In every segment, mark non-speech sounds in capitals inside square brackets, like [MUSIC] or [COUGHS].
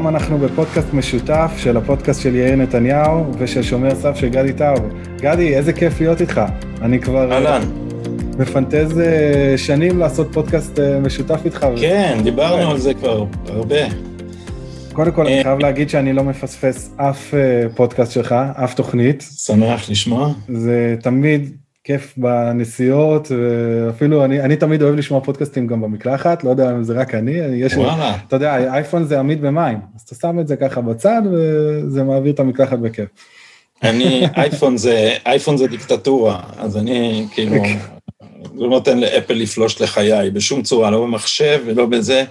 היום אנחנו בפודקאסט משותף של הפודקאסט של יאיר נתניהו ושל שומר סף של גדי טאוב. גדי, איזה כיף להיות איתך. אני כבר... אהלן. מפנטז אה, שנים לעשות פודקאסט אה, משותף איתך. כן, דיברנו על זה כבר הרבה. קודם כל, אני חייב להגיד שאני לא מפספס אף פודקאסט שלך, אף תוכנית. שמח לשמוע. זה תמיד כיף בנסיעות, ואפילו אני, אני תמיד אוהב לשמוע פודקאסטים גם במקלחת, לא יודע אם זה רק אני, יש, וואלה. אתה יודע, אייפון זה עמיד במים, אז אתה שם את זה ככה בצד וזה מעביר את המקלחת בכיף. אני, אייפון זה, אייפון זה דיקטטורה, אז אני כאילו, [LAUGHS] לא נותן לאפל לפלוש לחיי בשום צורה, לא במחשב ולא בזה.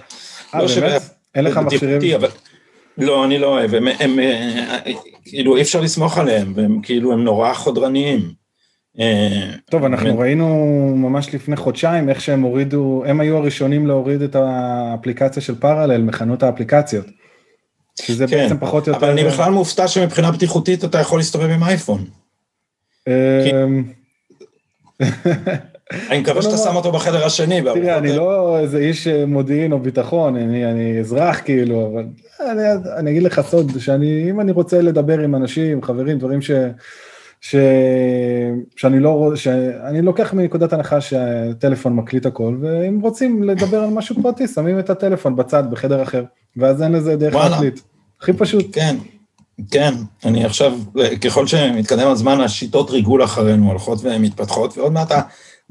אה, לא באמת? אין לך מכשירים? אבל... לא, אני לא אוהב, הם, הם, הם, כאילו אי אפשר לסמוך עליהם, והם כאילו, הם נורא חודרניים. טוב, אנחנו ראינו ממש לפני חודשיים איך שהם הורידו, הם היו הראשונים להוריד את האפליקציה של פרלל מחנות האפליקציות. שזה כן, בעצם פחות או יותר... אבל אני בכלל מופתע שמבחינה בטיחותית אתה יכול להסתובב עם אייפון. [LAUGHS] אני מקווה שאתה שם אותו בחדר השני. תראה, אני לא איזה איש מודיעין או ביטחון, אני אזרח כאילו, אבל אני אגיד לך סוד, שאם אני רוצה לדבר עם אנשים, חברים, דברים ש... ש... שאני לא, שאני לוקח מנקודת הנחה שהטלפון מקליט הכל, ואם רוצים לדבר על משהו פרטי, שמים את הטלפון בצד בחדר אחר, ואז אין לזה דרך להקליט. הכי פשוט. כן, כן, אני עכשיו, ככל שמתקדם הזמן, השיטות ריגול אחרינו הולכות ומתפתחות, ועוד מעט,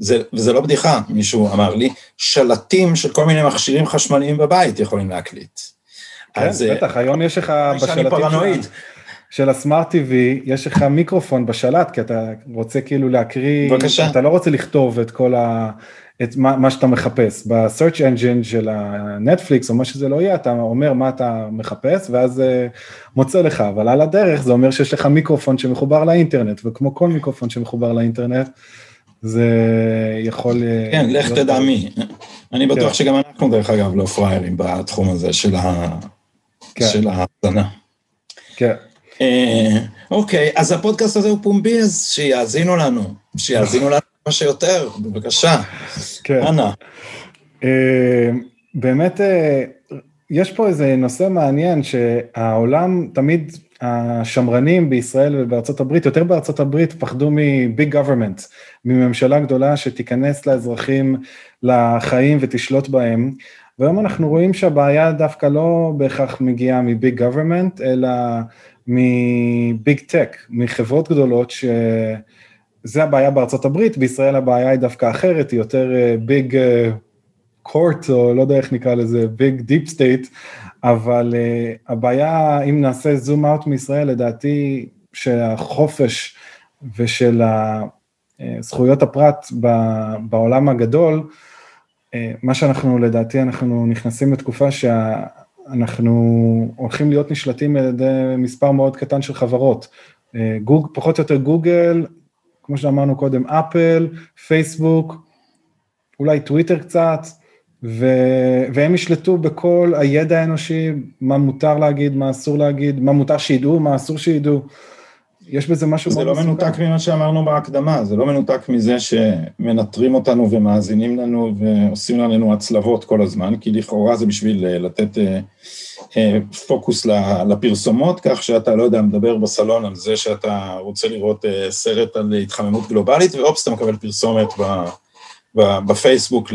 זה, וזה לא בדיחה, מישהו אמר לי, שלטים של כל מיני מכשירים חשמליים בבית יכולים להקליט. כן, אז, בטח, היום יש לך בשלטים... פרנואיד. של הסמארט TV, יש לך מיקרופון בשלט, כי אתה רוצה כאילו להקריא, בבקשה. אתה לא רוצה לכתוב את כל ה... את מה, מה שאתה מחפש. ב-search engine של הנטפליקס או מה שזה לא יהיה, אתה אומר מה אתה מחפש ואז uh, מוצא לך, אבל על הדרך זה אומר שיש לך מיקרופון שמחובר לאינטרנט, וכמו כל מיקרופון שמחובר לאינטרנט, זה יכול... כן, לך תדע מי. אני בטוח כן. שגם אנחנו דרך אגב לא פראיירים בתחום הזה של ההאזנה. כן. אוקיי, אז הפודקאסט הזה הוא פומבי, אז שיאזינו לנו, שיאזינו לנו [LAUGHS] כמה שיותר, בבקשה. כן. אנא. באמת, יש פה איזה נושא מעניין שהעולם תמיד, השמרנים בישראל ובארצות הברית, יותר בארצות הברית, פחדו מ big government, מממשלה גדולה שתיכנס לאזרחים לחיים ותשלוט בהם. והיום אנחנו רואים שהבעיה דווקא לא בהכרח מגיעה מ big government, אלא מ big tech, מחברות גדולות שזה הבעיה בארצות הברית, בישראל הבעיה היא דווקא אחרת, היא יותר big אה, court, אה, או לא יודע איך נקרא לזה, big deep state, אבל אה, הבעיה, אם נעשה zoom out מישראל, לדעתי שהחופש ושל זכויות הפרט בעולם הגדול, מה שאנחנו לדעתי, אנחנו נכנסים לתקופה שה... אנחנו הולכים להיות נשלטים על ידי מספר מאוד קטן של חברות. אה, גוג, פחות או יותר גוגל, כמו שאמרנו קודם, אפל, פייסבוק, אולי טוויטר קצת, ו... והם ישלטו בכל הידע האנושי, מה מותר להגיד, מה אסור להגיד, מה מותר שידעו, מה אסור שידעו. יש בזה משהו מסוכן. זה לא מנותק ממה שאמרנו בהקדמה, זה לא מנותק מזה שמנטרים אותנו ומאזינים לנו ועושים לנו הצלבות כל הזמן, כי לכאורה זה בשביל אה, לתת אה, אה, פוקוס לפרסומות, כך שאתה, לא יודע, מדבר בסלון על זה שאתה רוצה לראות סרט על התחממות גלובלית, ואופס, אתה מקבל פרסומת ב... בפייסבוק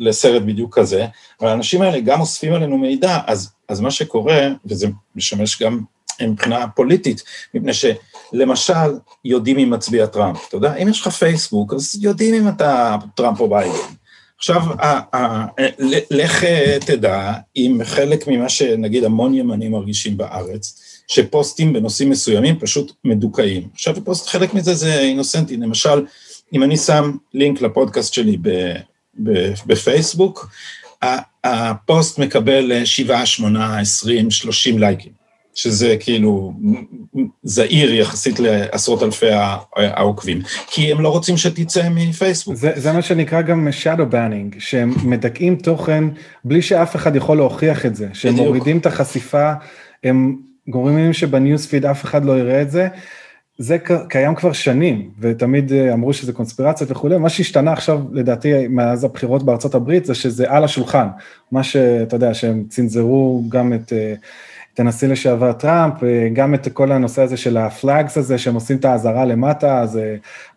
לסרט בדיוק כזה, אבל האנשים האלה גם אוספים עלינו מידע, אז, אז מה שקורה, וזה משמש גם מבחינה פוליטית, מפני שלמשל יודעים מי מצביע טראמפ, אתה יודע, אם יש לך פייסבוק, אז יודעים אם אתה טראמפ או ביידן. עכשיו, לך תדע אם חלק ממה שנגיד המון ימנים מרגישים בארץ, שפוסטים בנושאים מסוימים פשוט מדוכאים. עכשיו, פוסט, חלק מזה זה אינוסנטי, למשל, אם אני שם לינק לפודקאסט שלי בפייסבוק, הפוסט מקבל 7, 8, 20, 30 לייקים. שזה כאילו זעיר יחסית לעשרות אלפי העוקבים, כי הם לא רוצים שתצא מפייסבוק. זה, זה מה שנקרא גם shadow banning, שהם מדכאים תוכן בלי שאף אחד יכול להוכיח את זה, שהם בדיוק. מורידים את החשיפה, הם גורמים שב newsfeed אף אחד לא יראה את זה. זה קיים כבר שנים, ותמיד אה, אמרו שזה קונספירציות וכולי, מה שהשתנה עכשיו, לדעתי, מאז הבחירות בארצות הברית, זה שזה על השולחן. מה שאתה יודע, שהם צנזרו גם את... אה, את הנשיא לשעבר טראמפ, גם את כל הנושא הזה של ה flags הזה, שהם עושים את האזהרה למטה, זה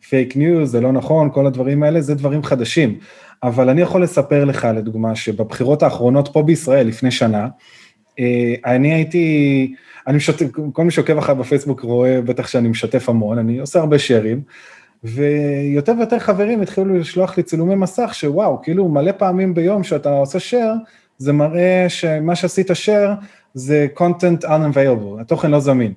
fake news, זה לא נכון, כל הדברים האלה, זה דברים חדשים. אבל אני יכול לספר לך, לדוגמה, שבבחירות האחרונות פה בישראל, לפני שנה, אה, אני הייתי, אני משתף, כל מי שעוקב אחריי בפייסבוק רואה בטח שאני משתף המון, אני עושה הרבה שיירים, ויותר ויותר חברים התחילו לשלוח לי צילומי מסך, שוואו, כאילו מלא פעמים ביום שאתה עושה שייר, זה מראה שמה שעשית שייר זה content unavailable, התוכן לא זמין.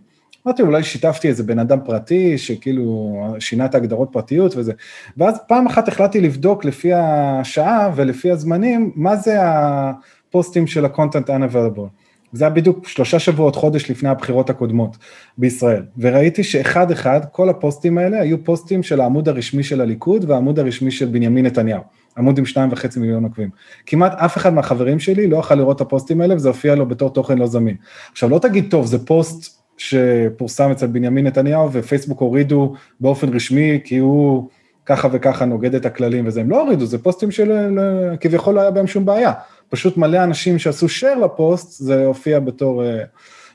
אמרתי, אולי שיתפתי איזה בן אדם פרטי, שכאילו שינה את ההגדרות פרטיות וזה. ואז פעם אחת החלטתי לבדוק לפי השעה ולפי הזמנים, מה זה הפוסטים של ה-content unavailable. זה היה בדיוק שלושה שבועות, חודש לפני הבחירות הקודמות בישראל. וראיתי שאחד אחד, כל הפוסטים האלה היו פוסטים של העמוד הרשמי של הליכוד והעמוד הרשמי של בנימין נתניהו. עמוד עם שניים וחצי מיליון עוקבים. כמעט אף אחד מהחברים שלי לא יכול לראות את הפוסטים האלה וזה הופיע לו בתור תוכן לא זמין. עכשיו לא תגיד טוב, זה פוסט שפורסם אצל בנימין נתניהו ופייסבוק הורידו באופן רשמי כי הוא ככה וככה נוגד את הכללים וזה, הם לא הורידו, זה פוסטים שכביכול לא היה בהם שום בעיה. פשוט מלא אנשים שעשו share לפוסט, זה הופיע בתור אה,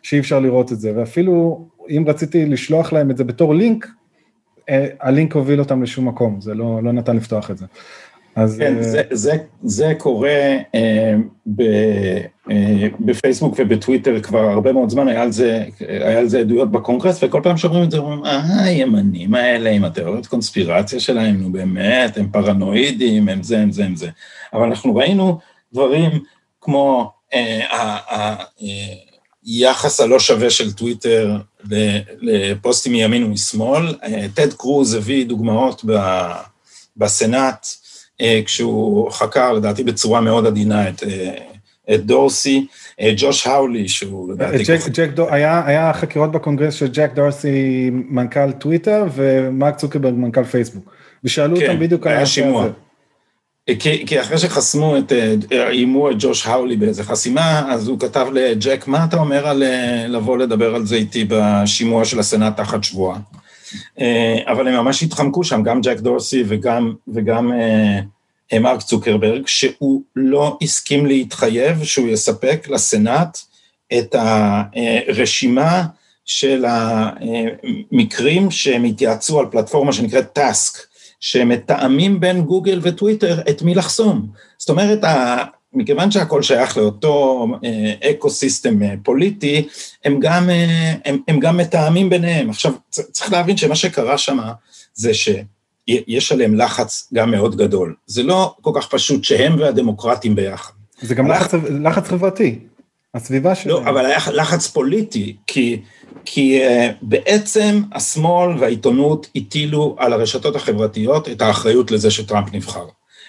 שאי אפשר לראות את זה, ואפילו אם רציתי לשלוח להם את זה בתור לינק, אה, הלינק הוביל אותם לשום מקום, זה לא, לא נתן לפתוח את זה. אז... כן, אה, זה, זה, זה קורה אה, ב, אה, בפייסבוק ובטוויטר כבר הרבה מאוד זמן, היה על, זה, היה על זה עדויות בקונגרס, וכל פעם שאומרים את זה, אומרים, אה, הימנים האלה עם התיאוריות קונספירציה שלהם, נו באמת, הם פרנואידים, הם זה, הם זה, הם זה. אבל אנחנו ראינו דברים כמו היחס אה, הלא שווה של טוויטר לפוסטים מימין ומשמאל. טד קרוז הביא דוגמאות בסנאט, אה, כשהוא חקר, לדעתי בצורה מאוד עדינה, את, אה, את דורסי, אה, ג'וש האולי, שהוא לדעתי... ג'ק, ג'ק דור, היה, היה חקירות בקונגרס של ג'ק דורסי, מנכ"ל טוויטר, ומרק צוקרברג, מנכ"ל פייסבוק. ושאלו כן, אותם בדיוק על השימוע. כי, כי אחרי שחסמו את, איימו את ג'וש האולי באיזה חסימה, אז הוא כתב לג'ק, מה אתה אומר על לבוא לדבר על זה איתי בשימוע של הסנאט תחת שבועה? אה, אבל הם ממש התחמקו שם, גם ג'ק דורסי וגם, וגם אה, מרק צוקרברג, שהוא לא הסכים להתחייב שהוא יספק לסנאט את הרשימה של המקרים שהם התייעצו על פלטפורמה שנקראת Task, שמתאמים בין גוגל וטוויטר את מי לחסום. זאת אומרת, מכיוון שהכל שייך לאותו אה, ecosystem אה, פוליטי, הם גם, אה, הם, הם גם מתאמים ביניהם. עכשיו, צריך להבין שמה שקרה שם זה שיש עליהם לחץ גם מאוד גדול. זה לא כל כך פשוט שהם והדמוקרטים ביחד. זה גם לחץ, לחץ חברתי, הסביבה שלהם. לא, אבל היה לחץ פוליטי, כי... כי uh, בעצם השמאל והעיתונות הטילו על הרשתות החברתיות את האחריות לזה שטראמפ נבחר.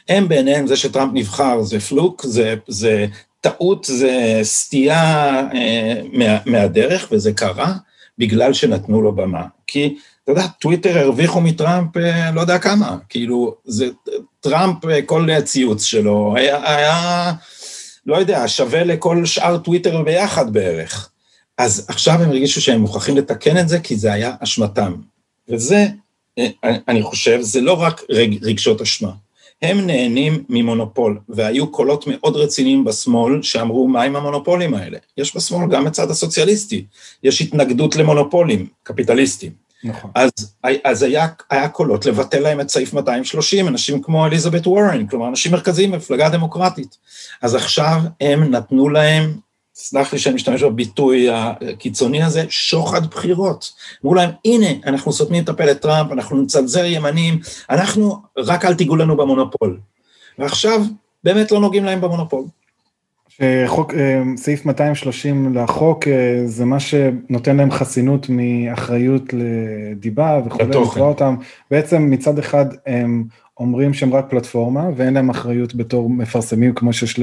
הם בעיניהם, זה שטראמפ נבחר זה פלוק, זה, זה טעות, זה סטייה אה, מה, מהדרך, וזה קרה בגלל שנתנו לו במה. כי, אתה יודע, טוויטר הרוויחו מטראמפ אה, לא יודע כמה, כאילו, זה טראמפ, אה, כל ציוץ שלו היה, היה, לא יודע, שווה לכל שאר טוויטר ביחד בערך. אז עכשיו הם הרגישו שהם מוכרחים לתקן את זה, כי זה היה אשמתם. וזה, אה, אני חושב, זה לא רק רגשות אשמה. הם נהנים ממונופול, והיו קולות מאוד רציניים בשמאל שאמרו, מה עם המונופולים האלה? יש בשמאל גם הצד הסוציאליסטי, יש התנגדות למונופולים קפיטליסטיים. נכון. אז, אז היה, היה קולות לבטל להם את סעיף 230, אנשים כמו אליזבת וורן, כלומר אנשים מרכזיים במפלגה דמוקרטית. אז עכשיו הם נתנו להם סלח לי שאני משתמש בביטוי הקיצוני הזה, שוחד בחירות. אמרו להם, הנה, אנחנו סותמים את הפה לטראמפ, אנחנו נצנזר ימנים, אנחנו, רק אל תיגעו לנו במונופול. ועכשיו, באמת לא נוגעים להם במונופול. שחוק, אה, סעיף 230 לחוק אה, זה מה שנותן להם חסינות מאחריות לדיבה וכולי, לקרוא אותם. בעצם מצד אחד הם אומרים שהם רק פלטפורמה ואין להם אחריות בתור מפרסמים כמו שיש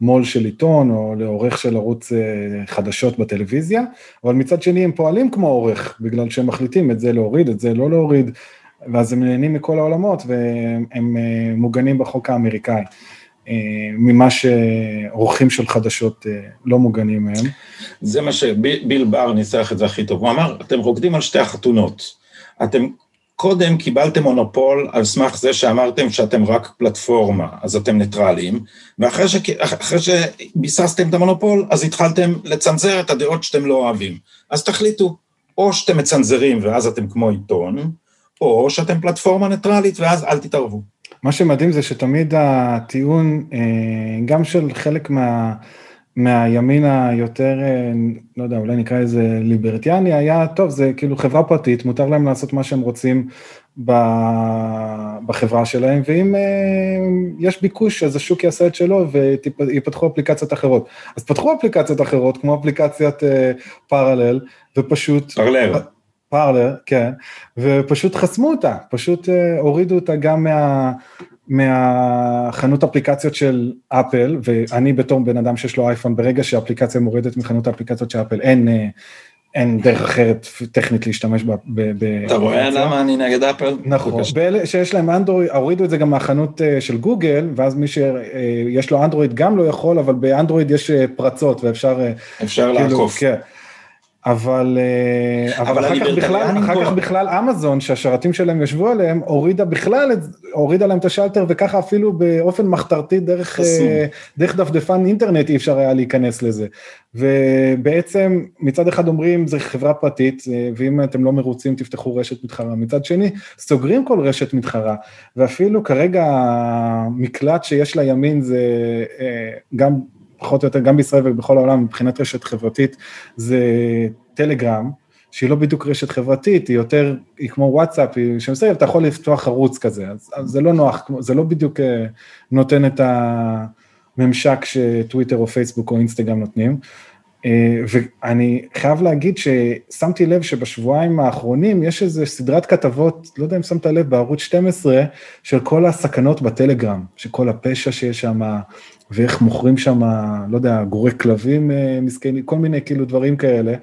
למו"ל של עיתון או לעורך של ערוץ אה, חדשות בטלוויזיה, אבל מצד שני הם פועלים כמו עורך, בגלל שהם מחליטים את זה להוריד, את זה לא להוריד, ואז הם נהנים מכל העולמות והם אה, מוגנים בחוק האמריקאי. אה, ממה שעורכים של חדשות לא מוגנים מהם. זה מה שביל בר ניסח את זה הכי טוב, הוא אמר, אתם רוקדים על שתי החתונות, אתם קודם קיבלתם מונופול על סמך זה שאמרתם שאתם רק פלטפורמה, אז אתם ניטרלים, ואחרי ש... שביססתם את המונופול, אז התחלתם לצנזר את הדעות שאתם לא אוהבים. אז תחליטו, או שאתם מצנזרים ואז אתם כמו עיתון, או שאתם פלטפורמה ניטרלית ואז אל תתערבו. מה שמדהים זה שתמיד הטיעון, אה, גם של חלק מה... מהימין היותר, אה, לא יודע, אולי נקרא לזה ליברטיאני, היה, טוב, זה כאילו חברה פרטית, מותר להם לעשות מה שהם רוצים בחברה שלהם, ואם אה, יש ביקוש, אז השוק יעשה את שלו ויפתחו אפליקציות אחרות. אז פתחו אפליקציות אחרות, כמו אפליקציית פרלל, אה, ופשוט... פרלר. פרלר, כן, ופשוט חסמו אותה, פשוט הורידו אותה גם מה... מהחנות אפליקציות של אפל, ואני בתור בן אדם שיש לו אייפון, ברגע שהאפליקציה מורדת מחנות האפליקציות של אפל, אין, אה, אין דרך אחרת טכנית להשתמש ב... אתה רואה למה אני נגד אפל? נכון, באלה שיש להם אנדרואיד, הורידו את זה גם מהחנות אה, של גוגל, ואז מי שיש אה, לו אנדרואיד גם לא יכול, אבל באנדרואיד יש פרצות ואפשר... אפשר כאילו, לעקוף. כן. אבל, אה, אבל, אבל אחר, כך בכלל, אחר כך בכלל אמזון שהשרתים שלהם ישבו עליהם הורידה בכלל, הורידה להם את השלטר וככה אפילו באופן מחתרתי דרך, אה, דרך דפדפן אינטרנט אי אפשר היה להיכנס לזה. ובעצם מצד אחד אומרים זה חברה פרטית אה, ואם אתם לא מרוצים תפתחו רשת מתחרה, מצד שני סוגרים כל רשת מתחרה ואפילו כרגע המקלט שיש לימין זה גם פחות או יותר גם בישראל ובכל העולם מבחינת רשת חברתית זה טלגרם, שהיא לא בדיוק רשת חברתית, היא יותר, היא כמו וואטסאפ, היא שמסתכל, אתה יכול לפתוח ערוץ כזה, אז, אז זה לא נוח, זה לא בדיוק אה, נותן את הממשק שטוויטר או פייסבוק או אינסטגרם נותנים. אה, ואני חייב להגיד ששמתי לב שבשבועיים האחרונים יש איזו סדרת כתבות, לא יודע אם שמת לב, בערוץ 12, של כל הסכנות בטלגרם, שכל הפשע שיש שם, ואיך מוכרים שם, לא יודע, גורי כלבים אה, מסכנים, כל מיני כאילו דברים כאלה.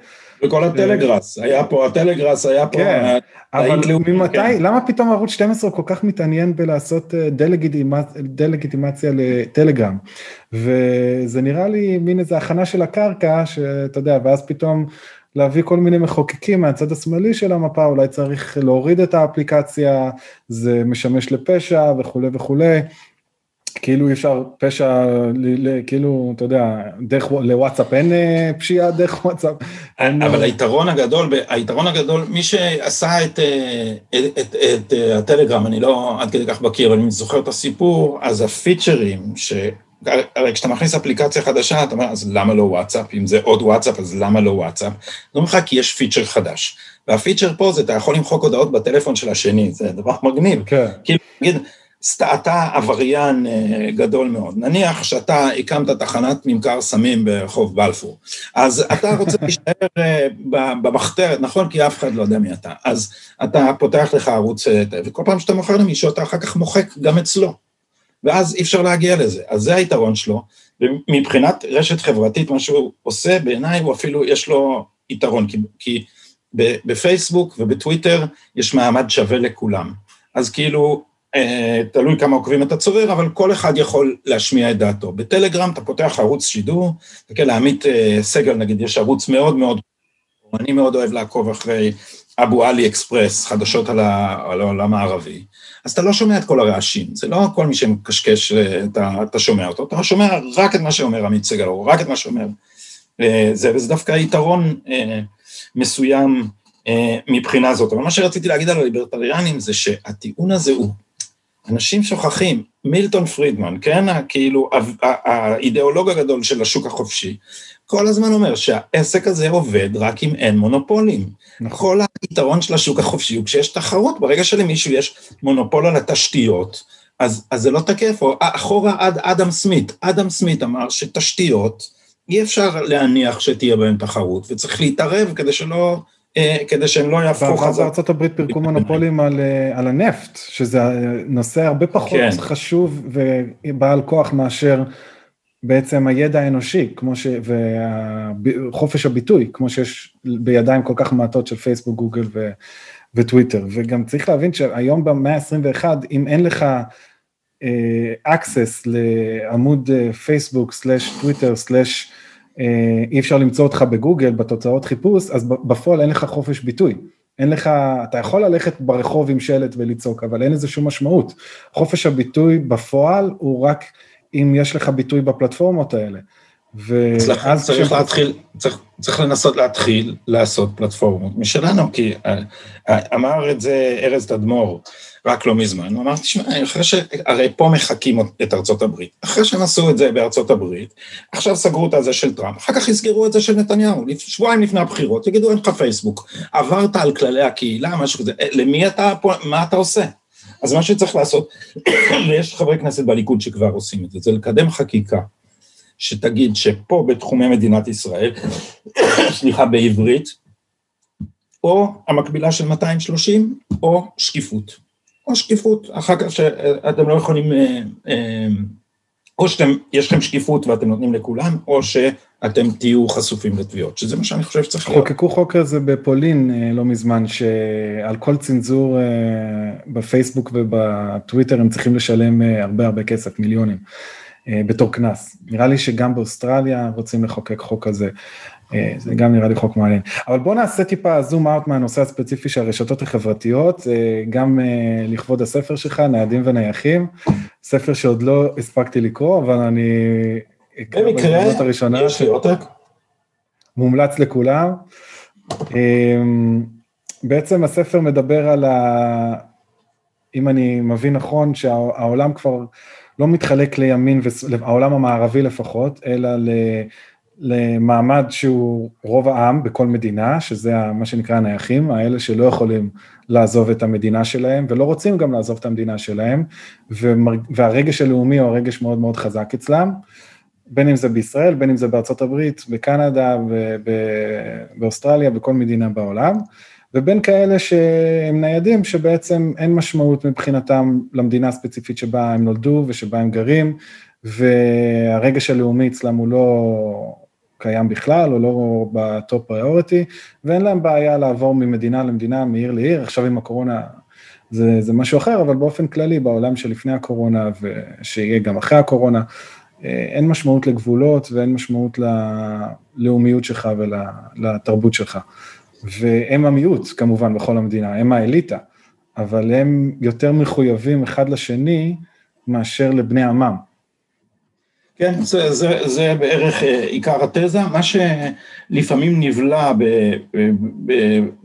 וכל הטלגראס, היה פה, הטלגראס היה פה... כן, אבל ממתי, כן. למה פתאום ערוץ 12 כל כך מתעניין בלעשות אה, דה-לגיטימציה לטלגרם? וזה נראה לי מין איזה הכנה של הקרקע, שאתה יודע, ואז פתאום להביא כל מיני מחוקקים מהצד השמאלי של המפה, אולי צריך להוריד את האפליקציה, זה משמש לפשע וכולי וכולי. כאילו אי אפשר פשע, כאילו, אתה יודע, דרך, לוואטסאפ אין אה, פשיעה דרך וואטסאפ. אבל אה, היתרון הגדול, היתרון הגדול, מי שעשה את, אה, את, את, את הטלגרם, אני לא עד כדי כך מכיר, אני זוכר את הסיפור, אז הפיצ'רים, ש... הרי כשאתה מכניס אפליקציה חדשה, אתה אומר, אז למה לא וואטסאפ? אם זה עוד וואטסאפ, אז למה לא וואטסאפ? זה אומר לך כי יש פיצ'ר חדש. והפיצ'ר פה זה, אתה יכול למחוק הודעות בטלפון של השני, זה דבר מגניב. כן. כאילו, נגיד, אתה עבריין אה, גדול מאוד, נניח שאתה הקמת תחנת ממכר סמים ברחוב בלפור, אז אתה רוצה [LAUGHS] להישאר אה, במחתרת, נכון? כי אף אחד לא יודע מי אתה, אז אתה פותח לך ערוץ, אה, וכל פעם שאתה מוכר למישהו אתה אחר כך מוחק גם אצלו, ואז אי אפשר להגיע לזה, אז זה היתרון שלו, ומבחינת רשת חברתית, מה שהוא עושה, בעיניי הוא אפילו, יש לו יתרון, כי, כי בפייסבוק ובטוויטר יש מעמד שווה לכולם, אז כאילו, תלוי כמה עוקבים אתה צובר, אבל כל אחד יכול להשמיע את דעתו. בטלגרם אתה פותח ערוץ שידור, תסתכל לעמית אה, סגל נגיד, יש ערוץ מאוד מאוד, אני מאוד אוהב לעקוב אחרי אבו עלי אקספרס, חדשות על, העולם הערבי, אז אתה לא שומע את כל הרעשים, זה לא כל מי שמקשקש, אה, אתה, אתה שומע אותו, אתה שומע רק את מה שאומר עמית סגל, או רק את מה שאומר זה, וזה דווקא יתרון מסוים מבחינה זאת. אבל מה שרציתי להגיד על הליברטריאנים זה שהטיעון הזה הוא אנשים שוכחים, מילטון פרידמן, כן, כאילו האידיאולוג הגדול של השוק החופשי, כל הזמן אומר שהעסק הזה עובד רק אם אין מונופולים. נכון. כל היתרון של השוק החופשי הוא כשיש תחרות, ברגע שלמישהו יש מונופול על התשתיות, אז, אז זה לא תקף, או אחורה עד אדם סמית, אדם סמית אמר שתשתיות, אי אפשר להניח שתהיה בהן תחרות, וצריך להתערב כדי שלא כדי שהם לא יהפכו חזק. בארצות הברית פירקו מונופולים על, על הנפט, שזה נושא הרבה פחות כן. חשוב ובעל כוח מאשר בעצם הידע האנושי, כמו ש... וחופש הביטוי, כמו שיש בידיים כל כך מעטות של פייסבוק, גוגל ו... וטוויטר, וגם צריך להבין שהיום במאה ה-21, אם אין לך uh, access לעמוד פייסבוק, סלאש טוויטר, סלאש אי אפשר למצוא אותך בגוגל בתוצאות חיפוש, אז בפועל אין לך חופש ביטוי. אין לך, אתה יכול ללכת ברחוב עם שלט ולצעוק, אבל אין לזה שום משמעות. חופש הביטוי בפועל הוא רק אם יש לך ביטוי בפלטפורמות האלה. ואז צריך כשאתה... להתחיל, צריך, צריך לנסות להתחיל לעשות פלטפורמות משלנו, כי אה, אה, אמר את זה ארז תדמור רק לא מזמן, הוא אמר, תשמע, אחרי ש... הרי פה מחקים את ארצות הברית, אחרי שהם עשו את זה בארצות הברית, עכשיו סגרו את הזה של טראמפ, אחר כך יסגרו את זה של נתניהו, שבועיים לפני הבחירות, יגידו אין לך פייסבוק, עברת על כללי הקהילה, משהו כזה, אה, למי אתה, מה אתה עושה? אז מה שצריך לעשות, [COUGHS] ויש חברי כנסת בליכוד שכבר עושים את זה, זה לקדם חקיקה שתגיד שפה בתחומי מדינת ישראל, [COUGHS] סליחה, בעברית, או המקבילה של 230, או שקיפות. או שקיפות, אחר כך שאתם לא יכולים, אה, אה, או שיש לכם שקיפות ואתם נותנים לכולם, או ש... אתם תהיו חשופים לתביעות, שזה מה שאני חושב שצריך להיות. חוקקו חוק כזה בפולין אה, לא מזמן, שעל כל צנזור בפייסבוק ובטוויטר הם צריכים לשלם הרבה הרבה כסף, מיליונים, בתור קנס. נראה לי שגם באוסטרליה רוצים לחוקק חוק כזה. זה גם נראה לי חוק מעניין. אבל בואו נעשה טיפה זום אאוט מהנושא הספציפי של הרשתות החברתיות, גם לכבוד הספר שלך, ניידים ונייחים, ספר שעוד לא הספקתי לקרוא, אבל אני במקרה, יש לי עותק. מומלץ לכולם. אמ, בעצם הספר מדבר על ה... אם אני מבין נכון, שהעולם כבר לא מתחלק לימין, העולם המערבי לפחות, אלא למעמד שהוא רוב העם בכל מדינה, שזה מה שנקרא הנייחים, האלה שלא יכולים לעזוב את המדינה שלהם, ולא רוצים גם לעזוב את המדינה שלהם, והרגש הלאומי הוא הרגש מאוד מאוד חזק אצלם. בין אם זה בישראל, בין אם זה בארצות הברית, בקנדה, באוסטרליה, בכל מדינה בעולם, ובין כאלה שהם ניידים, שבעצם אין משמעות מבחינתם למדינה הספציפית שבה הם נולדו ושבה הם גרים, והרגש הלאומי אצלם הוא לא קיים בכלל, או לא ב top priority, ואין להם בעיה לעבור ממדינה למדינה, מעיר לעיר, עכשיו עם הקורונה זה, זה משהו אחר, אבל באופן כללי בעולם שלפני הקורונה, ושיהיה גם אחרי הקורונה, אה, אין משמעות לגבולות ואין משמעות ללאומיות שלך ולתרבות שלך. והם המיעוט כמובן בכל המדינה, הם האליטה, אבל הם יותר מחויבים אחד לשני מאשר לבני עמם. כן, זה, זה, זה בערך אה, עיקר התזה, מה שלפעמים נבלע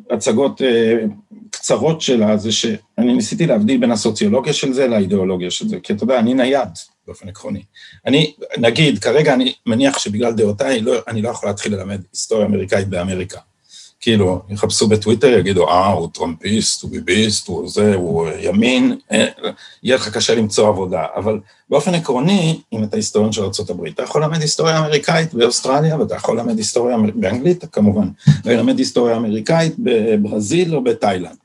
בהצגות אה, קצרות שלה, זה שאני ניסיתי להבדיל בין הסוציולוגיה של זה לאידיאולוגיה של זה, כי אתה יודע, אני נייד, באופן עקרוני. אני, נגיד, כרגע אני מניח שבגלל דעותיי, לא, אני לא יכול להתחיל ללמד היסטוריה אמריקאית באמריקה. כאילו, יחפשו בטוויטר, יגידו, אה, הוא טראמפיסט, הוא ביביסט, הוא זה, הוא ימין, אה, יהיה לך קשה למצוא עבודה. אבל באופן עקרוני, אם אתה היסטוריון של ארה"ב, אתה יכול ללמד היסטוריה אמריקאית באוסטרליה, ואתה יכול ללמד היסטוריה באנגלית, כמובן, וללמד היסטוריה אמריקאית בברזיל או בתאילנד.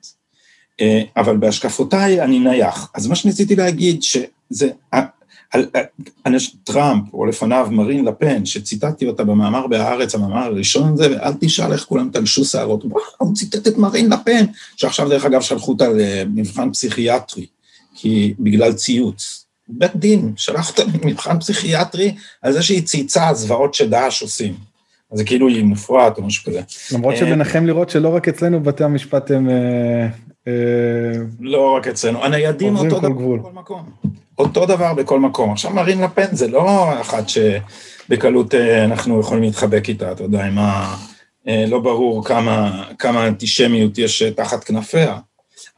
אה, אבל בהשקפותיי אני נייח. אז מה שניסיתי להגיד, שזה, על, על טראמפ, או לפניו מרין לפן, שציטטתי אותה במאמר בהארץ, המאמר הראשון הזה, ואל תשאל איך כולם תלשו שערות, וואו, הוא ציטט את מרין לפן, שעכשיו דרך אגב שלחו אותה למבחן פסיכיאטרי, כי בגלל ציוץ. בית דין, שלח אותה למבחן פסיכיאטרי על זה שהיא צייצה זוועות שדאעש עושים. אז זה כאילו היא מופרעת או משהו כזה. למרות שמנחם לראות שלא רק אצלנו בתי המשפט הם... אה, אה, לא רק אצלנו, הניידים אותו דבר בכל מקום. אותו דבר בכל מקום. עכשיו מרין לפן זה לא אחת שבקלות אה, אנחנו יכולים להתחבק איתה, אתה יודע, עם ה... אה, לא ברור כמה, כמה אנטישמיות יש תחת כנפיה,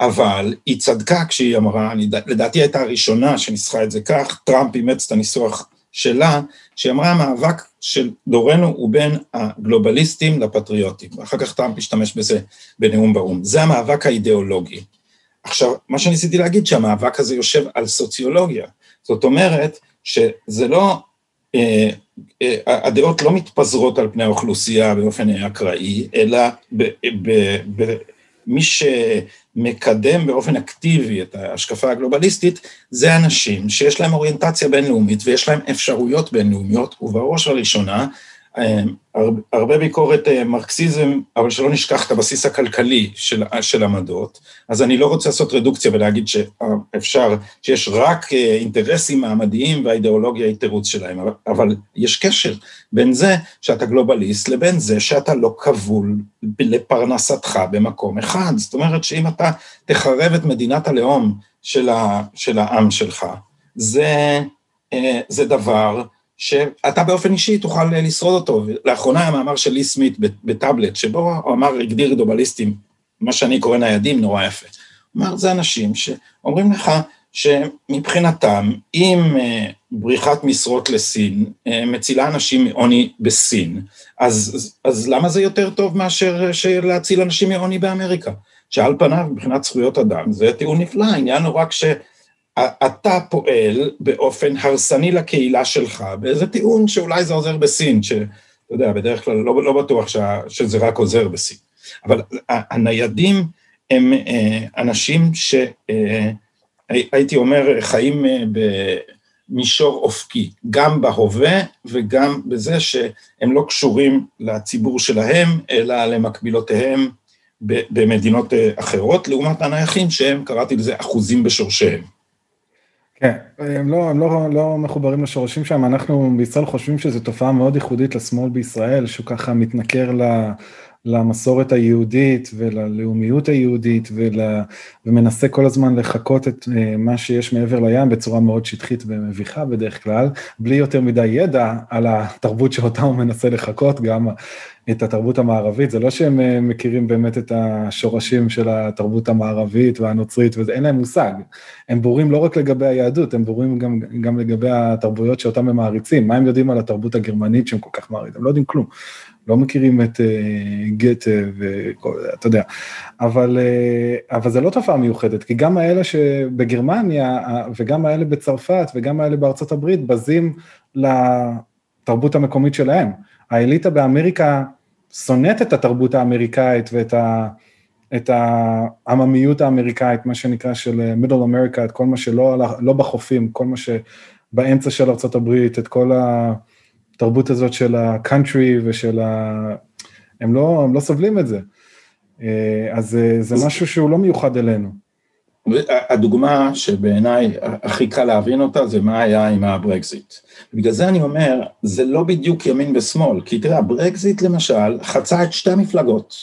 אבל היא צדקה כשהיא אמרה, אני, לדעתי הייתה הראשונה שניסחה את זה כך, טראמפ אימץ את הניסוח שלה, שהיא אמרה המאבק של דורנו הוא בין הגלובליסטים לפטריוטים, ואחר כך טראמפ השתמש בזה בנאום באו"ם. זה המאבק האידיאולוגי. עכשיו, מה שניסיתי להגיד, שהמאבק הזה יושב על סוציולוגיה. זאת אומרת, שזה לא אה, הדעות לא מתפזרות על פני האוכלוסייה באופן אקראי, אלא מי שמקדם באופן אקטיבי את ההשקפה הגלובליסטית, זה אנשים שיש להם אוריינטציה בינלאומית ויש להם אפשרויות בינלאומיות, ובראש ובראשונה הרבה ביקורת אה, מרקסיזם, אבל שלא נשכח את הבסיס הכלכלי של, של המדעות, אז אני לא רוצה לעשות רדוקציה ולהגיד שאפשר, שיש רק אה, אינטרסים מעמדיים והאידיאולוגיה היא תירוץ שלהם, אבל, אבל יש קשר בין זה שאתה גלובליסט לבין זה שאתה לא כבול לפרנסתך במקום אחד. זאת אומרת שאם אתה תחרב את מדינת הלאום של, ה, של העם שלך, זה, אה, זה דבר שאתה באופן אישי תוכל לשרוד אותו. לאחרונה היה מאמר של לי סמית בטאבלט, שבו הוא אמר, הגדיר גלובליסטים, מה שאני קורא ניידים, נורא יפה. הוא אמר, זה אנשים שאומרים לך שמבחינתם, אם אה, בריחת משרות לסין אה, מצילה אנשים מעוני בסין, אז, אז למה זה יותר טוב מאשר להציל אנשים מעוני באמריקה? שעל פניו, מבחינת זכויות אדם, זה טיעון נפלא, העניין הוא רק ש... אתה פועל באופן הרסני לקהילה שלך, באיזה טיעון שאולי זה עוזר בסין, שאתה יודע, בדרך כלל לא, לא בטוח ש, שזה רק עוזר בסין. אבל הניידים הם אה, אנשים שהייתי אה, אומר חיים אה, במישור אופקי, גם בהווה וגם בזה שהם לא קשורים לציבור שלהם, אלא למקבילותיהם במדינות אחרות, לעומת הנייחים שהם, קראתי לזה, אחוזים בשורשיהם. כן, הם לא, הם לא, לא מחוברים לשורשים שם, אנחנו בישראל חושבים שזו תופעה מאוד ייחודית לשמאל בישראל, שהוא ככה מתנכר. למסורת היהודית וללאומיות היהודית ול... ומנסה כל הזמן לחקות את אה, מה שיש מעבר לים בצורה מאוד שטחית ומביכה בדרך כלל, בלי יותר מדי ידע על התרבות שאותה הוא מנסה לחקות, גם את התרבות המערבית, זה לא שהם אה, מכירים באמת את השורשים של התרבות המערבית והנוצרית, ואין להם מושג. הם בורים לא רק לגבי היהדות, הם בורים גם, גם לגבי התרבויות שאותם הם מעריצים. מה הם יודעים על התרבות הגרמנית שהם כל כך מעריצים? הם לא יודעים כלום. לא מכירים את uh, גתה וכל זה, אתה יודע. אבל, uh, אבל זה לא תופעה מיוחדת, כי גם האלה שבגרמניה, וגם האלה בצרפת, וגם האלה בארצות הברית, בזים לתרבות המקומית שלהם. האליטה באמריקה שונאת את התרבות האמריקאית ואת ה... את העממיות האמריקאית, מה שנקרא של מידל אמריקה, את כל מה שלא לא בחופים, כל מה שבאמצע של ארה"ב, את כל התרבות הזאת של הקאנטרי ושל ה... הם לא, הם לא סובלים את זה. אה, אז אה, זה משהו שהוא לא מיוחד אלינו. הדוגמה שבעיניי הכי קל להבין אותה זה מה היה עם הברקזיט. בגלל זה אני אומר, זה לא בדיוק ימין ושמאל, כי תראה, הברקזיט למשל חצה את שתי המפלגות.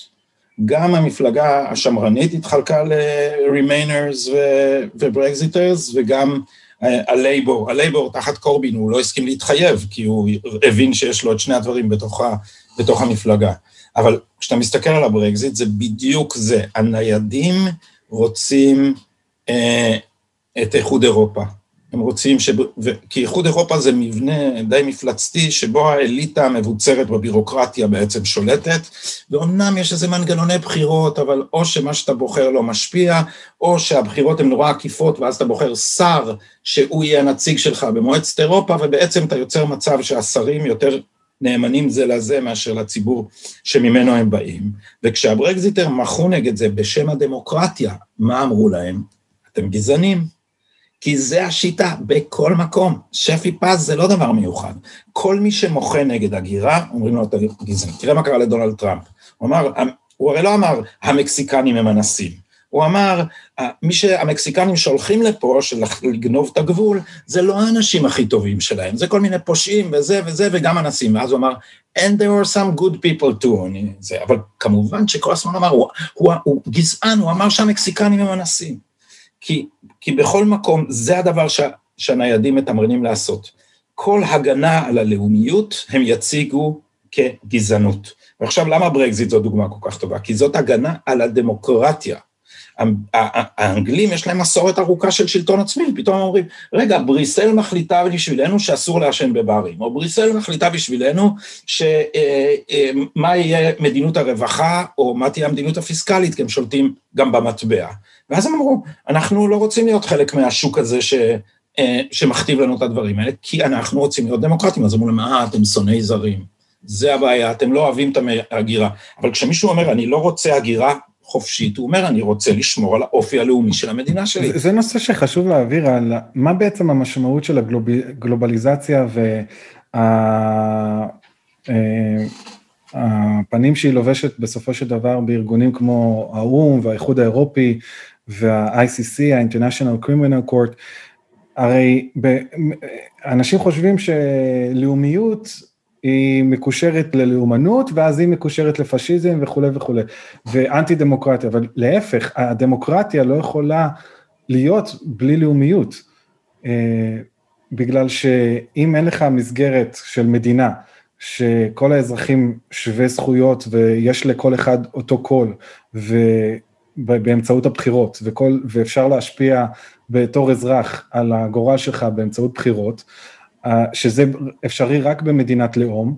גם המפלגה השמרנית התחלקה ל-remainers ו Brexiteers, וגם הלייבור, הלייבור תחת קורבין, הוא לא הסכים להתחייב, כי הוא הבין שיש לו את שני הדברים בתוך, בתוך המפלגה. אבל כשאתה מסתכל על הברקזיט, זה בדיוק זה. הניידים רוצים אה, את איחוד אירופה. הם רוצים ש... ו... כי איחוד אירופה זה מבנה די מפלצתי, שבו האליטה המבוצרת בבירוקרטיה בעצם שולטת, ואומנם יש איזה מנגנוני בחירות, אבל או שמה שאתה בוחר לא משפיע, או שהבחירות הן נורא עקיפות, ואז אתה בוחר שר שהוא יהיה הנציג שלך במועצת אירופה, ובעצם אתה יוצר מצב שהשרים יותר נאמנים זה לזה מאשר לציבור שממנו הם באים. וכשהברקזיטר מחו נגד זה בשם הדמוקרטיה, מה אמרו להם? אתם גזענים. כי זה השיטה בכל מקום. שפי פז זה לא דבר מיוחד. כל מי שמוחה נגד הגירה, אומרים לו, אתה. תראה מה קרה לדונלד טראמפ. הוא אמר, הוא הרי לא אמר, המקסיקנים הם אנסים. הוא אמר, מי שהמקסיקנים שהולכים לפה, של לגנוב את הגבול, זה לא האנשים הכי טובים שלהם, זה כל מיני פושעים וזה וזה וגם אנסים. ואז הוא אמר, and there are some good people too. זה, אבל כמובן שכל הזמן אמר, הוא, הוא, הוא גזען, הוא אמר שהמקסיקנים הם אנסים. כי, כי בכל מקום זה הדבר ש, שהניידים מתמרנים לעשות. כל הגנה על הלאומיות הם יציגו כגזענות. ועכשיו, למה ברקזיט זו דוגמה כל כך טובה? כי זאת הגנה על הדמוקרטיה. האנגלים יש להם מסורת ארוכה של שלטון עצמי, פתאום אומרים, רגע, בריסל מחליטה בשבילנו שאסור לעשן בברים, או בריסל מחליטה בשבילנו שמה אה, אה, יהיה מדיניות הרווחה, או מה תהיה המדיניות הפיסקלית, כי הם שולטים גם במטבע. ואז הם אמרו, אנחנו לא רוצים להיות חלק מהשוק הזה ש... שמכתיב לנו את הדברים האלה, כי אנחנו רוצים להיות דמוקרטים, אז אמרו להם, אה, אתם שונאי זרים. זה הבעיה, אתם לא אוהבים את ההגירה. אבל כשמישהו אומר, אני לא רוצה הגירה חופשית, הוא אומר, אני רוצה לשמור על האופי הלאומי של המדינה שלי. זה, זה נושא שחשוב להעביר על מה בעצם המשמעות של הגלובליזציה והפנים שהיא לובשת בסופו של דבר בארגונים כמו האו"ם והאיחוד האירופי וה-ICC, ה-International Criminal Court, הרי אנשים חושבים שלאומיות היא מקושרת ללאומנות, ואז היא מקושרת לפשיזם וכולי וכולי, ואנטי דמוקרטיה, אבל להפך, הדמוקרטיה לא יכולה להיות בלי לאומיות, אה, בגלל שאם אין לך מסגרת של מדינה, שכל האזרחים שווי זכויות ויש לכל אחד אותו קול, ובאמצעות הבחירות, וכל, ואפשר להשפיע בתור אזרח על הגורל שלך באמצעות בחירות, אה, שזה אפשרי רק במדינת לאום,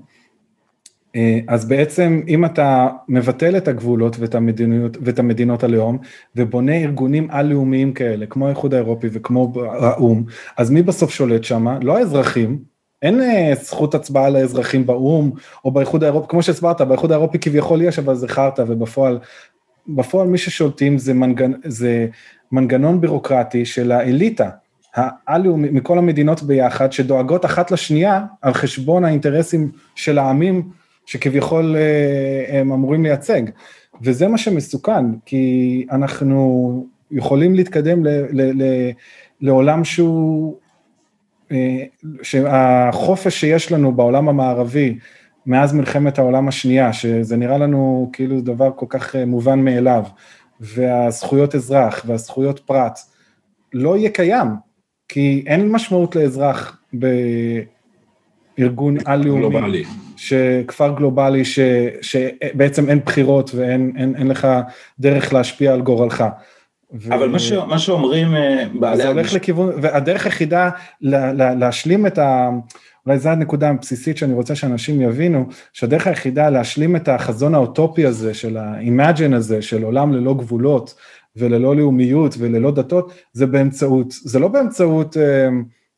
אה, אז בעצם אם אתה מבטל את הגבולות ואת, המדינות, ואת המדינות הלאום ובונה ארגונים על-לאומיים כאלה, כמו האיחוד האירופי וכמו האו"ם, אז מי בסוף שולט שם? לא האזרחים, אין אה, זכות הצבעה לאזרחים באו"ם או באיחוד האירופי, כמו שהסברת, באיחוד האירופי כביכול יש, אבל זה חרטא, ובפועל בפועל מי ששולטים זה, מנגנ, זה מנגנון בירוקרטי של האליטה, העל-לאומי, מכל המדינות ביחד, שדואגות אחת לשנייה על חשבון האינטרסים של העמים שכביכול אה, הם אמורים לייצג. וזה מה שמסוכן, כי אנחנו יכולים להתקדם ל, ל, ל, לעולם שהוא, אה, שהחופש שיש לנו בעולם המערבי, מאז מלחמת העולם השנייה, שזה נראה לנו כאילו דבר כל כך אה, מובן מאליו, והזכויות אזרח והזכויות פרט, לא יהיה קיים, כי אין משמעות לאזרח בארגון על-לאומי, שכפר גלובלי, ש, שבעצם אין בחירות ואין אין, אין לך דרך להשפיע על גורלך. אבל ו... מה, ש... מה שאומרים אה, בעלי... זה הולך לכיוון, והדרך היחידה לה, לה, להשלים את ה... אולי זו הנקודה הבסיסית שאני רוצה שאנשים יבינו, שהדרך היחידה להשלים את החזון האוטופי הזה, של ה-imagine הזה, של עולם ללא גבולות, וללא לאומיות וללא דתות, זה באמצעות, זה לא באמצעות, אה,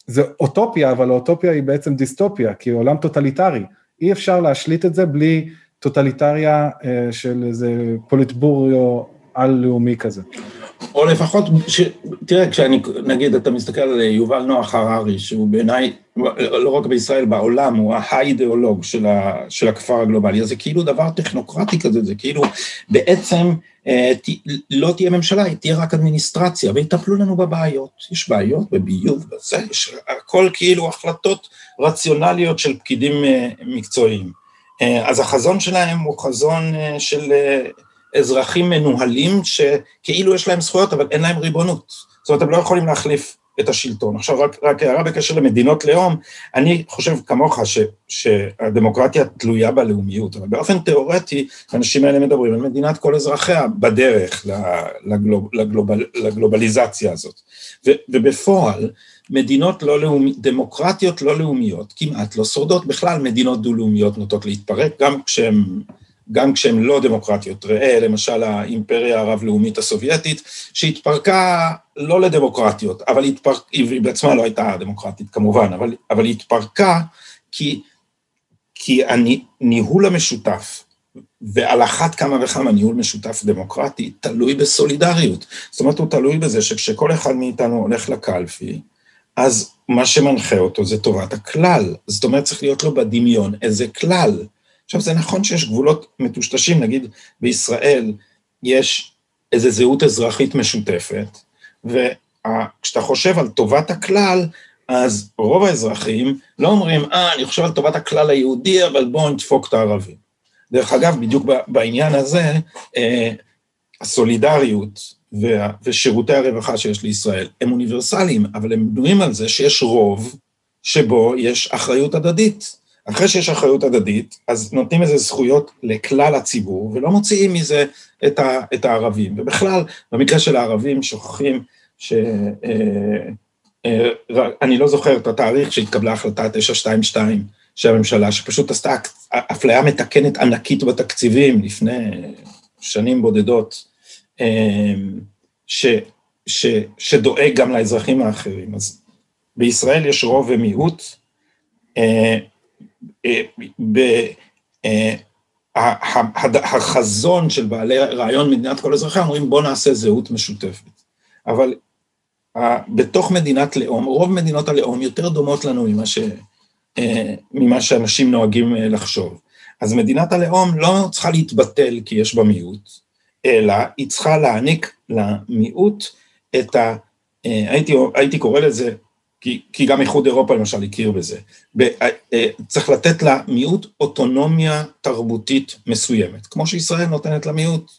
זה אוטופיה, אבל האוטופיה היא בעצם דיסטופיה, כי עולם טוטליטרי, אי אפשר להשליט את זה בלי טוטליטריה אה, של איזה פוליטבוריו על-לאומי כזה. או לפחות, ש... תראה, כשאני, נגיד, אתה מסתכל על יובל נוח הררי, שהוא בעיניי, לא רק בישראל, בעולם, הוא האידיאולוג של, ה... של הכפר הגלובלי, אז זה כאילו דבר טכנוקרטי כזה, זה כאילו, בעצם אה, ת... לא תהיה ממשלה, תהיה רק אדמיניסטרציה, ויטפלו לנו בבעיות. יש בעיות בביוב, בזה, יש הכל כאילו החלטות רציונליות של פקידים אה, מקצועיים. אה, אז החזון שלהם הוא חזון אה, של... אה, אזרחים מנוהלים שכאילו יש להם זכויות, אבל אין להם ריבונות. זאת אומרת, הם לא יכולים להחליף את השלטון. עכשיו, רק, רק הערה בקשר למדינות לאום, אני חושב כמוך ש, שהדמוקרטיה תלויה בלאומיות, אבל באופן תיאורטי, האנשים האלה מדברים על מדינת כל אזרחיה בדרך לגלוב, לגלובל, לגלובליזציה הזאת. ו, ובפועל, מדינות לא לאומיות, דמוקרטיות לא לאומיות כמעט לא שורדות, בכלל מדינות דו-לאומיות נוטות להתפרק, גם כשהן גם כשהן לא דמוקרטיות. ראה למשל האימפריה הרב-לאומית הסובייטית, שהתפרקה לא לדמוקרטיות, אבל התפרק, היא בעצמה לא הייתה דמוקרטית כמובן, אבל, אבל היא התפרקה כי, כי הניהול המשותף, ועל אחת כמה וכמה ניהול משותף דמוקרטי, תלוי בסולידריות. זאת אומרת, הוא תלוי בזה שכשכל אחד מאיתנו הולך לקלפי, אז מה שמנחה אותו זה טובת הכלל. זאת אומרת, צריך להיות לו בדמיון איזה כלל. עכשיו, זה נכון שיש גבולות מטושטשים, נגיד בישראל יש איזו זהות אזרחית משותפת, וכשאתה חושב על טובת הכלל, אז רוב האזרחים לא אומרים, אה, אני חושב על טובת הכלל היהודי, אבל בואו נדפוק את הערבים. דרך אגב, בדיוק בעניין הזה, אה, הסולידריות ושירותי הרווחה שיש לישראל הם אוניברסליים, אבל הם בנויים על זה שיש רוב שבו יש אחריות הדדית. אחרי שיש אחריות הדדית, אז נותנים איזה זכויות לכלל הציבור, ולא מוציאים מזה את, ה, את הערבים. ובכלל, במקרה של הערבים שוכחים ש... אה, אה, אני לא זוכר את התאריך שהתקבלה החלטה 922 של הממשלה, שפשוט עשתה אפליה מתקנת ענקית בתקציבים לפני שנים בודדות, אה, ש, ש, שדואג גם לאזרחים האחרים. אז בישראל יש רוב ומיעוט, אה, החזון של בעלי רעיון מדינת כל אזרחיה אומרים בוא נעשה זהות משותפת, אבל בתוך מדינת לאום, רוב מדינות הלאום יותר דומות לנו ממה, ש, ממה שאנשים נוהגים לחשוב. אז מדינת הלאום לא צריכה להתבטל כי יש בה מיעוט, אלא היא צריכה להעניק למיעוט את ה... הייתי, הייתי קורא לזה כי, כי גם איחוד אירופה למשל הכיר בזה. ב, אה, אה, צריך לתת למיעוט אוטונומיה תרבותית מסוימת, כמו שישראל נותנת למיעוט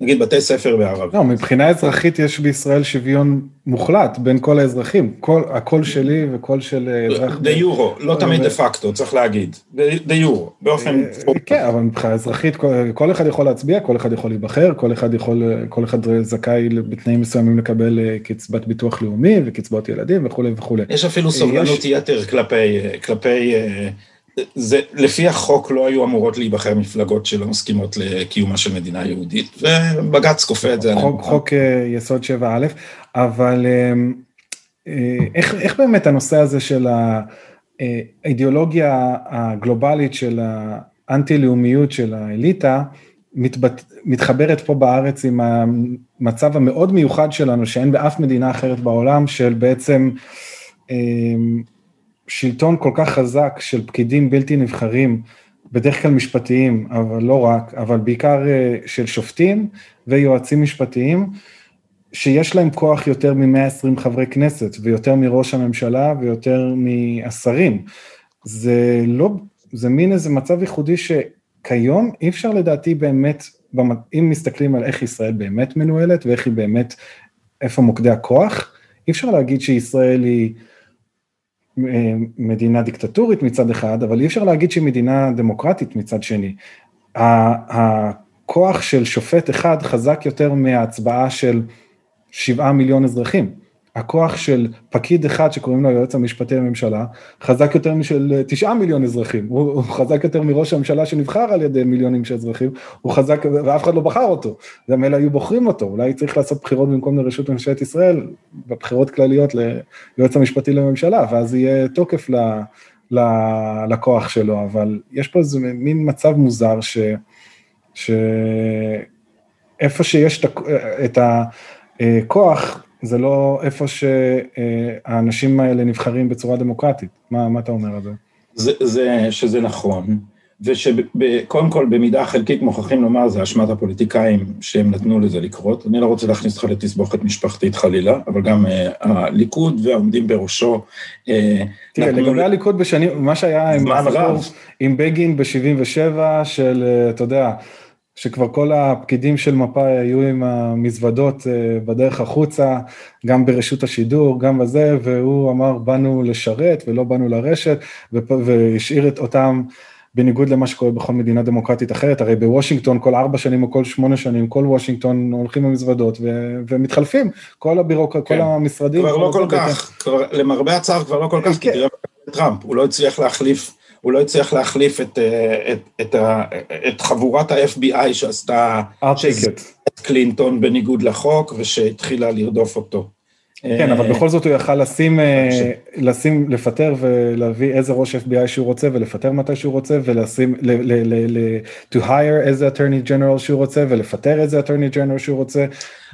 נגיד בתי ספר בערבית. לא, מבחינה אזרחית יש בישראל שוויון מוחלט בין כל האזרחים, כל, הקול שלי וקול של אזרח. דה יורו, לא תמיד דה פקטו, צריך להגיד, דה יורו, באופן... אה, כן, אבל מבחינה אזרחית כל אחד יכול להצביע, כל אחד יכול להיבחר, כל אחד יכול, כל אחד זכאי בתנאים מסוימים לקבל אה, קצבת ביטוח לאומי וקצבאות ילדים וכולי וכולי. יש אפילו סובלנות יתר כלפי, כלפי זה, לפי החוק לא היו אמורות להיבחר מפלגות שלא מסכימות לקיומה של מדינה יהודית, ובג"ץ כופה את זה. חוק, חוק אה, יסוד 7א, אבל אה, אה, איך, איך באמת הנושא הזה של האידיאולוגיה הגלובלית של האנטי-לאומיות של האליטה, מתבט... מתחברת פה בארץ עם המצב המאוד מיוחד שלנו, שאין באף מדינה אחרת בעולם, של בעצם שלטון כל כך חזק של פקידים בלתי נבחרים, בדרך כלל משפטיים, אבל לא רק, אבל בעיקר אה, של שופטים ויועצים משפטיים, שיש להם כוח יותר מ-120 חברי כנסת, ויותר מראש הממשלה ויותר מהשרים. זה לא, זה מין איזה מצב ייחודי שכיום אי אפשר לדעתי באמת, אם מסתכלים על איך ישראל באמת מנוהלת ואיך היא באמת, איפה מוקדי הכוח, אי אפשר להגיד שישראל היא מדינה דיקטטורית מצד אחד, אבל אי אפשר להגיד שהיא מדינה דמוקרטית מצד שני. הכוח של שופט אחד חזק יותר מההצבעה של שבעה מיליון אזרחים. הכוח של פקיד אחד שקוראים לו היועץ המשפטי לממשלה, חזק יותר משל תשעה מיליון אזרחים, הוא, הוא חזק יותר מראש הממשלה שנבחר על ידי מיליונים של אזרחים, הוא חזק, ואף אחד לא בחר אותו, גם אלה היו בוחרים אותו, אולי צריך לעשות בחירות במקום לרשות ממשלת ישראל, בבחירות כלליות ליועץ המשפטי לממשלה, ואז יהיה תוקף ל, ל, לכוח שלו, אבל יש פה איזה מין מצב מוזר ש... ש... איפה שיש את הכוח, זה לא איפה שהאנשים האלה נבחרים בצורה דמוקרטית. מה, מה אתה אומר על זה? זה, זה שזה נכון, ושקודם כל במידה חלקית מוכרחים לומר זה אשמת הפוליטיקאים שהם נתנו לזה לקרות. אני לא רוצה להכניס אותך לתסבוכת משפחתית חלילה, אבל גם uh, הליכוד והעומדים בראשו uh, תראה, לגבי הליכוד בשנים, מה שהיה עם, עם בגין ב-77 של, uh, אתה יודע, שכבר כל הפקידים של מפא"י היו עם המזוודות אה, בדרך החוצה, גם ברשות השידור, גם בזה, והוא אמר, באנו לשרת ולא באנו לרשת, והשאיר את אותם, בניגוד למה שקורה בכל מדינה דמוקרטית אחרת, הרי בוושינגטון כל ארבע שנים או כל שמונה שנים, כל וושינגטון הולכים במזוודות ומתחלפים, כל הבירוק, כן. כל המשרדים. כבר לא כל כך, כבר, למרבה הצער כבר לא כל כך, כן. כי תראה טראמפ, הוא לא הצליח להחליף הוא לא הצליח להחליף את, אה, את, את, את חבורת ה-FBI שעשתה את קלינטון בניגוד לחוק ושהתחילה לרדוף אותו. כן, אבל בכל זאת הוא יכל לשים, אה, לשים, לפטר ולהביא איזה ראש FBI שהוא רוצה ולפטר מתי שהוא רוצה ולשים, ל, ל, ל, ל, to hire איזה attorney general שהוא רוצה ולפטר איזה attorney general שהוא רוצה.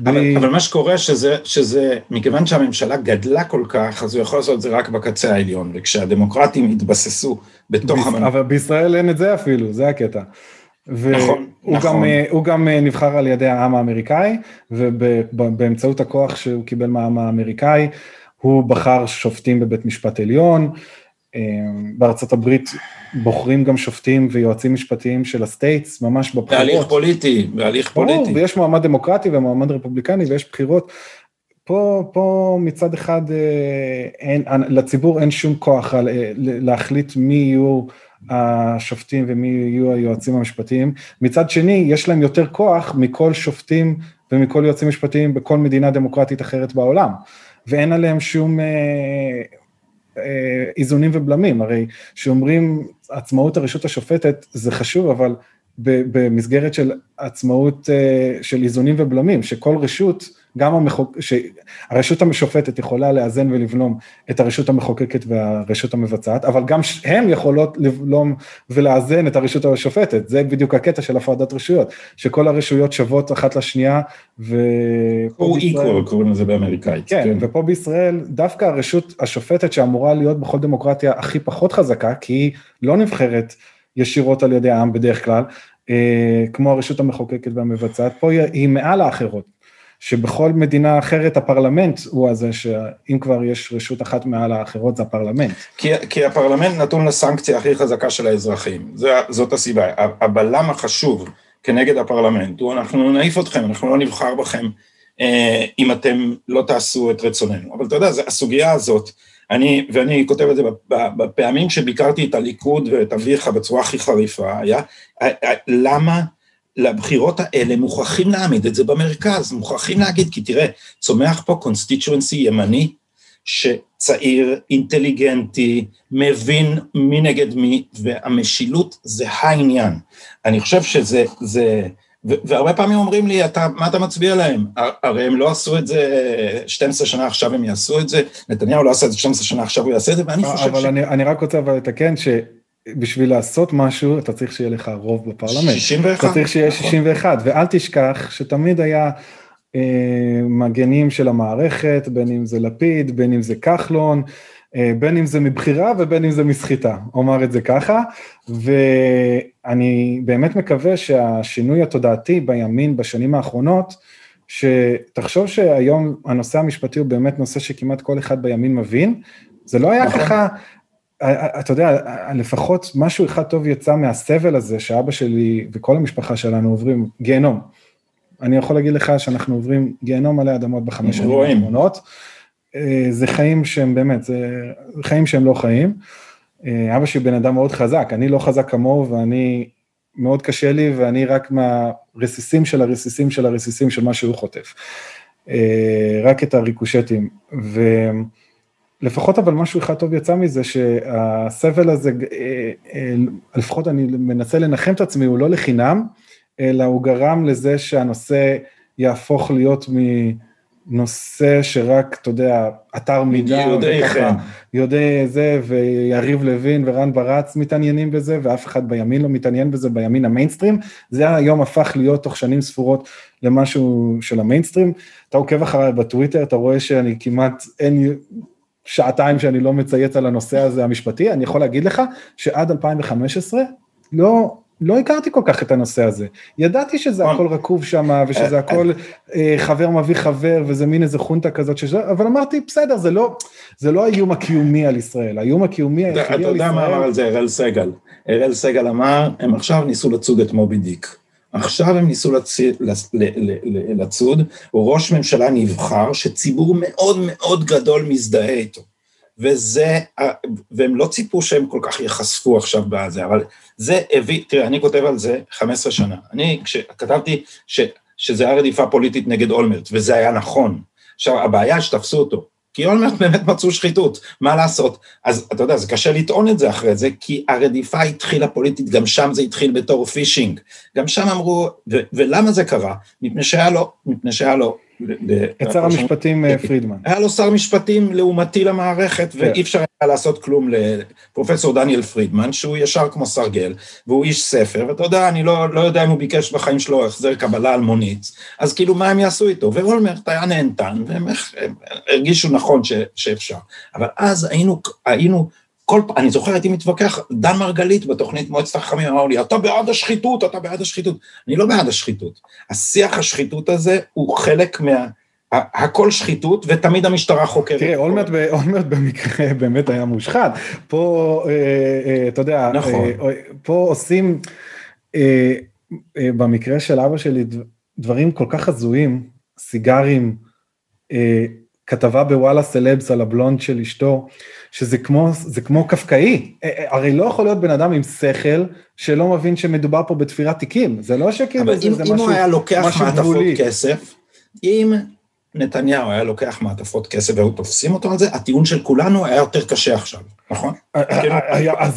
אבל, אבל מה שקורה שזה, שזה, מכיוון שהממשלה גדלה כל כך, אז הוא יכול לעשות את זה רק בקצה העליון, וכשהדמוקרטים התבססו בתוך הממשלה. אבל בישראל אין את זה אפילו, זה הקטע. נכון, נכון. גם, הוא גם נבחר על ידי העם האמריקאי, ובאמצעות הכוח שהוא קיבל מהעם האמריקאי, הוא בחר שופטים בבית משפט עליון, אה, בארצות הברית בוחרים גם שופטים ויועצים משפטיים של ה states, ממש בבחירות. בהליך פוליטי, בהליך פוליטי. ויש מועמד דמוקרטי ומועמד רפובליקני ויש בחירות. פה, פה מצד אחד אה, אין, לציבור אין שום כוח אה, להחליט מי יהיו השופטים ומי יהיו היועצים המשפטיים. מצד שני, יש להם יותר כוח מכל שופטים ומכל יועצים משפטיים בכל מדינה דמוקרטית אחרת בעולם, ואין עליהם שום אה, אה, איזונים ובלמים, הרי שאומרים עצמאות הרשות השופטת זה חשוב, אבל במסגרת של עצמאות אה, של איזונים ובלמים, שכל רשות גם המחוק... שהרשות המשופטת יכולה לאזן ולבלום את הרשות המחוקקת והרשות המבצעת, אבל גם הן יכולות לבלום ולאזן את הרשות השופטת, זה בדיוק הקטע של הפרדת רשויות, שכל הרשויות שוות אחת לשנייה, ו... או equal קוראים לזה באמריקאית. כן, כן, ופה בישראל דווקא הרשות השופטת שאמורה להיות בכל דמוקרטיה הכי פחות חזקה, כי היא לא נבחרת ישירות על ידי העם בדרך כלל, אה, כמו הרשות המחוקקת והמבצעת, פה היא מעל האחרות, שבכל מדינה אחרת הפרלמנט הוא הזה שאם כבר יש רשות אחת מעל האחרות זה הפרלמנט. כי, כי הפרלמנט נתון לסנקציה הכי חזקה של האזרחים, זה, זאת הסיבה, הבלם החשוב כנגד הפרלמנט הוא אנחנו נעיף אתכם, אנחנו לא נבחר בכם אה, אם אתם לא תעשו את רצוננו, אבל אתה יודע, הסוגיה הזאת, אני, ואני כותב את זה בפעמים שביקרתי את הליכוד ואת אביך בצורה הכי חריפה, היה למה לבחירות האלה מוכרחים להעמיד את זה במרכז, מוכרחים להגיד, כי תראה, צומח פה קונסטיטואנסי ימני, שצעיר, אינטליגנטי, מבין מי נגד מי, והמשילות זה העניין. אני חושב שזה, זה, והרבה פעמים אומרים לי, אתה, מה אתה מצביע להם? הרי הם לא עשו את זה 12 שנה, עכשיו הם יעשו את זה, נתניהו לא עשה את זה 12 שנה, עכשיו הוא יעשה את זה, ואני חושב אבל ש... אבל אני, אני רק רוצה אבל לתקן שבשביל לעשות משהו, אתה צריך שיהיה לך רוב בפרלמנט. 61. אתה צריך שיהיה 61, נכון. ואל תשכח שתמיד היה אה, מגנים של המערכת, בין אם זה לפיד, בין אם זה כחלון, אה, בין אם זה מבחירה ובין אם זה מסחיטה, אומר את זה ככה, ואני באמת מקווה שהשינוי התודעתי בימין בשנים האחרונות, שתחשוב שהיום הנושא המשפטי הוא באמת נושא שכמעט כל אחד בימין מבין, זה לא היה נכון. ככה, אתה יודע, לפחות משהו אחד טוב יצא מהסבל הזה שאבא שלי וכל המשפחה שלנו עוברים גיהנום. אני יכול להגיד לך שאנחנו עוברים גיהנום עלי אדמות בחמש שנים האחרונות. אה, זה חיים שהם באמת, זה חיים שהם לא חיים. אה, אבא שלי בן אדם מאוד חזק, אני לא חזק כמוהו ואני, מאוד קשה לי ואני רק מהרסיסים של הרסיסים של הרסיסים של מה שהוא חוטף. אה, רק את הריקושטים. ולפחות אבל משהו אחד טוב יצא מזה, שהסבל הזה, לפחות אני מנסה לנחם את עצמי, הוא לא לחינם, אלא הוא גרם לזה שהנושא יהפוך להיות מ... נושא שרק, אתה יודע, אתר מידע, יודעי חן, יודעי זה, ויריב לוין ורן ברץ מתעניינים בזה, ואף אחד בימין לא מתעניין בזה, בימין המיינסטרים, זה היום הפך להיות תוך שנים ספורות למשהו של המיינסטרים. אתה עוקב אחריי בטוויטר, אתה רואה שאני כמעט, אין שעתיים שאני לא מצייץ על הנושא הזה המשפטי, אני יכול להגיד לך שעד 2015, לא לא הכרתי כל כך את הנושא הזה. ידעתי שזה הכל רקוב שם, ושזה אה, הכל אה, חבר מביא חבר, וזה מין איזה חונטה כזאת, שזה, אבל אמרתי, בסדר, זה לא, זה לא האיום הקיומי על ישראל, האיום הקיומי היחידי על ישראל... אתה יודע מה אמר על זה אראל סגל? אראל סגל אמר, הם עכשיו ניסו לצוד את מובי דיק. עכשיו הם ניסו לצ... לצוד, הוא ראש ממשלה נבחר, שציבור מאוד מאוד גדול מזדהה איתו. וזה, והם לא ציפו שהם כל כך ייחשפו עכשיו בזה, אבל זה הביא, תראה, אני כותב על זה 15 שנה. אני, כשכתבתי ש, שזה היה רדיפה פוליטית נגד אולמרט, וזה היה נכון. עכשיו, הבעיה שתפסו אותו, כי אולמרט באמת מצאו שחיתות, מה לעשות? אז אתה יודע, זה קשה לטעון את זה אחרי זה, כי הרדיפה התחילה פוליטית, גם שם זה התחיל בתור פישינג. גם שם אמרו, ו- ולמה זה קרה? מפני שהיה לו, מפני שהיה לו את שר המשפטים אה, פרידמן. היה לו שר משפטים לעומתי למערכת, כן. ואי אפשר היה לעשות כלום לפרופסור דניאל פרידמן, שהוא ישר כמו סרגל, והוא איש ספר, ואתה יודע, אני לא, לא יודע אם הוא ביקש בחיים שלו החזר קבלה על מונית, אז כאילו מה הם יעשו איתו? ואולמרט היה נהנתן, והם הרגישו נכון ש, שאפשר. אבל אז היינו, היינו כל פעם, אני זוכר, הייתי מתווכח, דן מרגלית בתוכנית מועצת החכמים אמר לי, אתה בעד השחיתות, אתה בעד השחיתות. אני לא בעד השחיתות. השיח השחיתות הזה הוא חלק מה... הכל שחיתות, ותמיד המשטרה חוקרת. תראה, אולמרט, [LAUGHS] אולמרט במקרה באמת היה מושחת. פה, אה, אה, אתה יודע, נכון. אה, פה עושים, במקרה של אבא שלי, דברים כל כך הזויים, סיגרים, כתבה בוואלה סלבס על הבלונד של אשתו, שזה כמו, זה כמו קפקאי, אה, אה, הרי לא יכול להיות בן אדם עם שכל שלא מבין שמדובר פה בתפירת תיקים, זה לא שכאילו זה, אם, זה אם משהו, הוא היה לוקח מעטפות כסף, אם נתניהו היה לוקח מעטפות כסף והיו תופסים אותו על זה, הטיעון של כולנו היה יותר קשה עכשיו, נכון? אה, כאילו,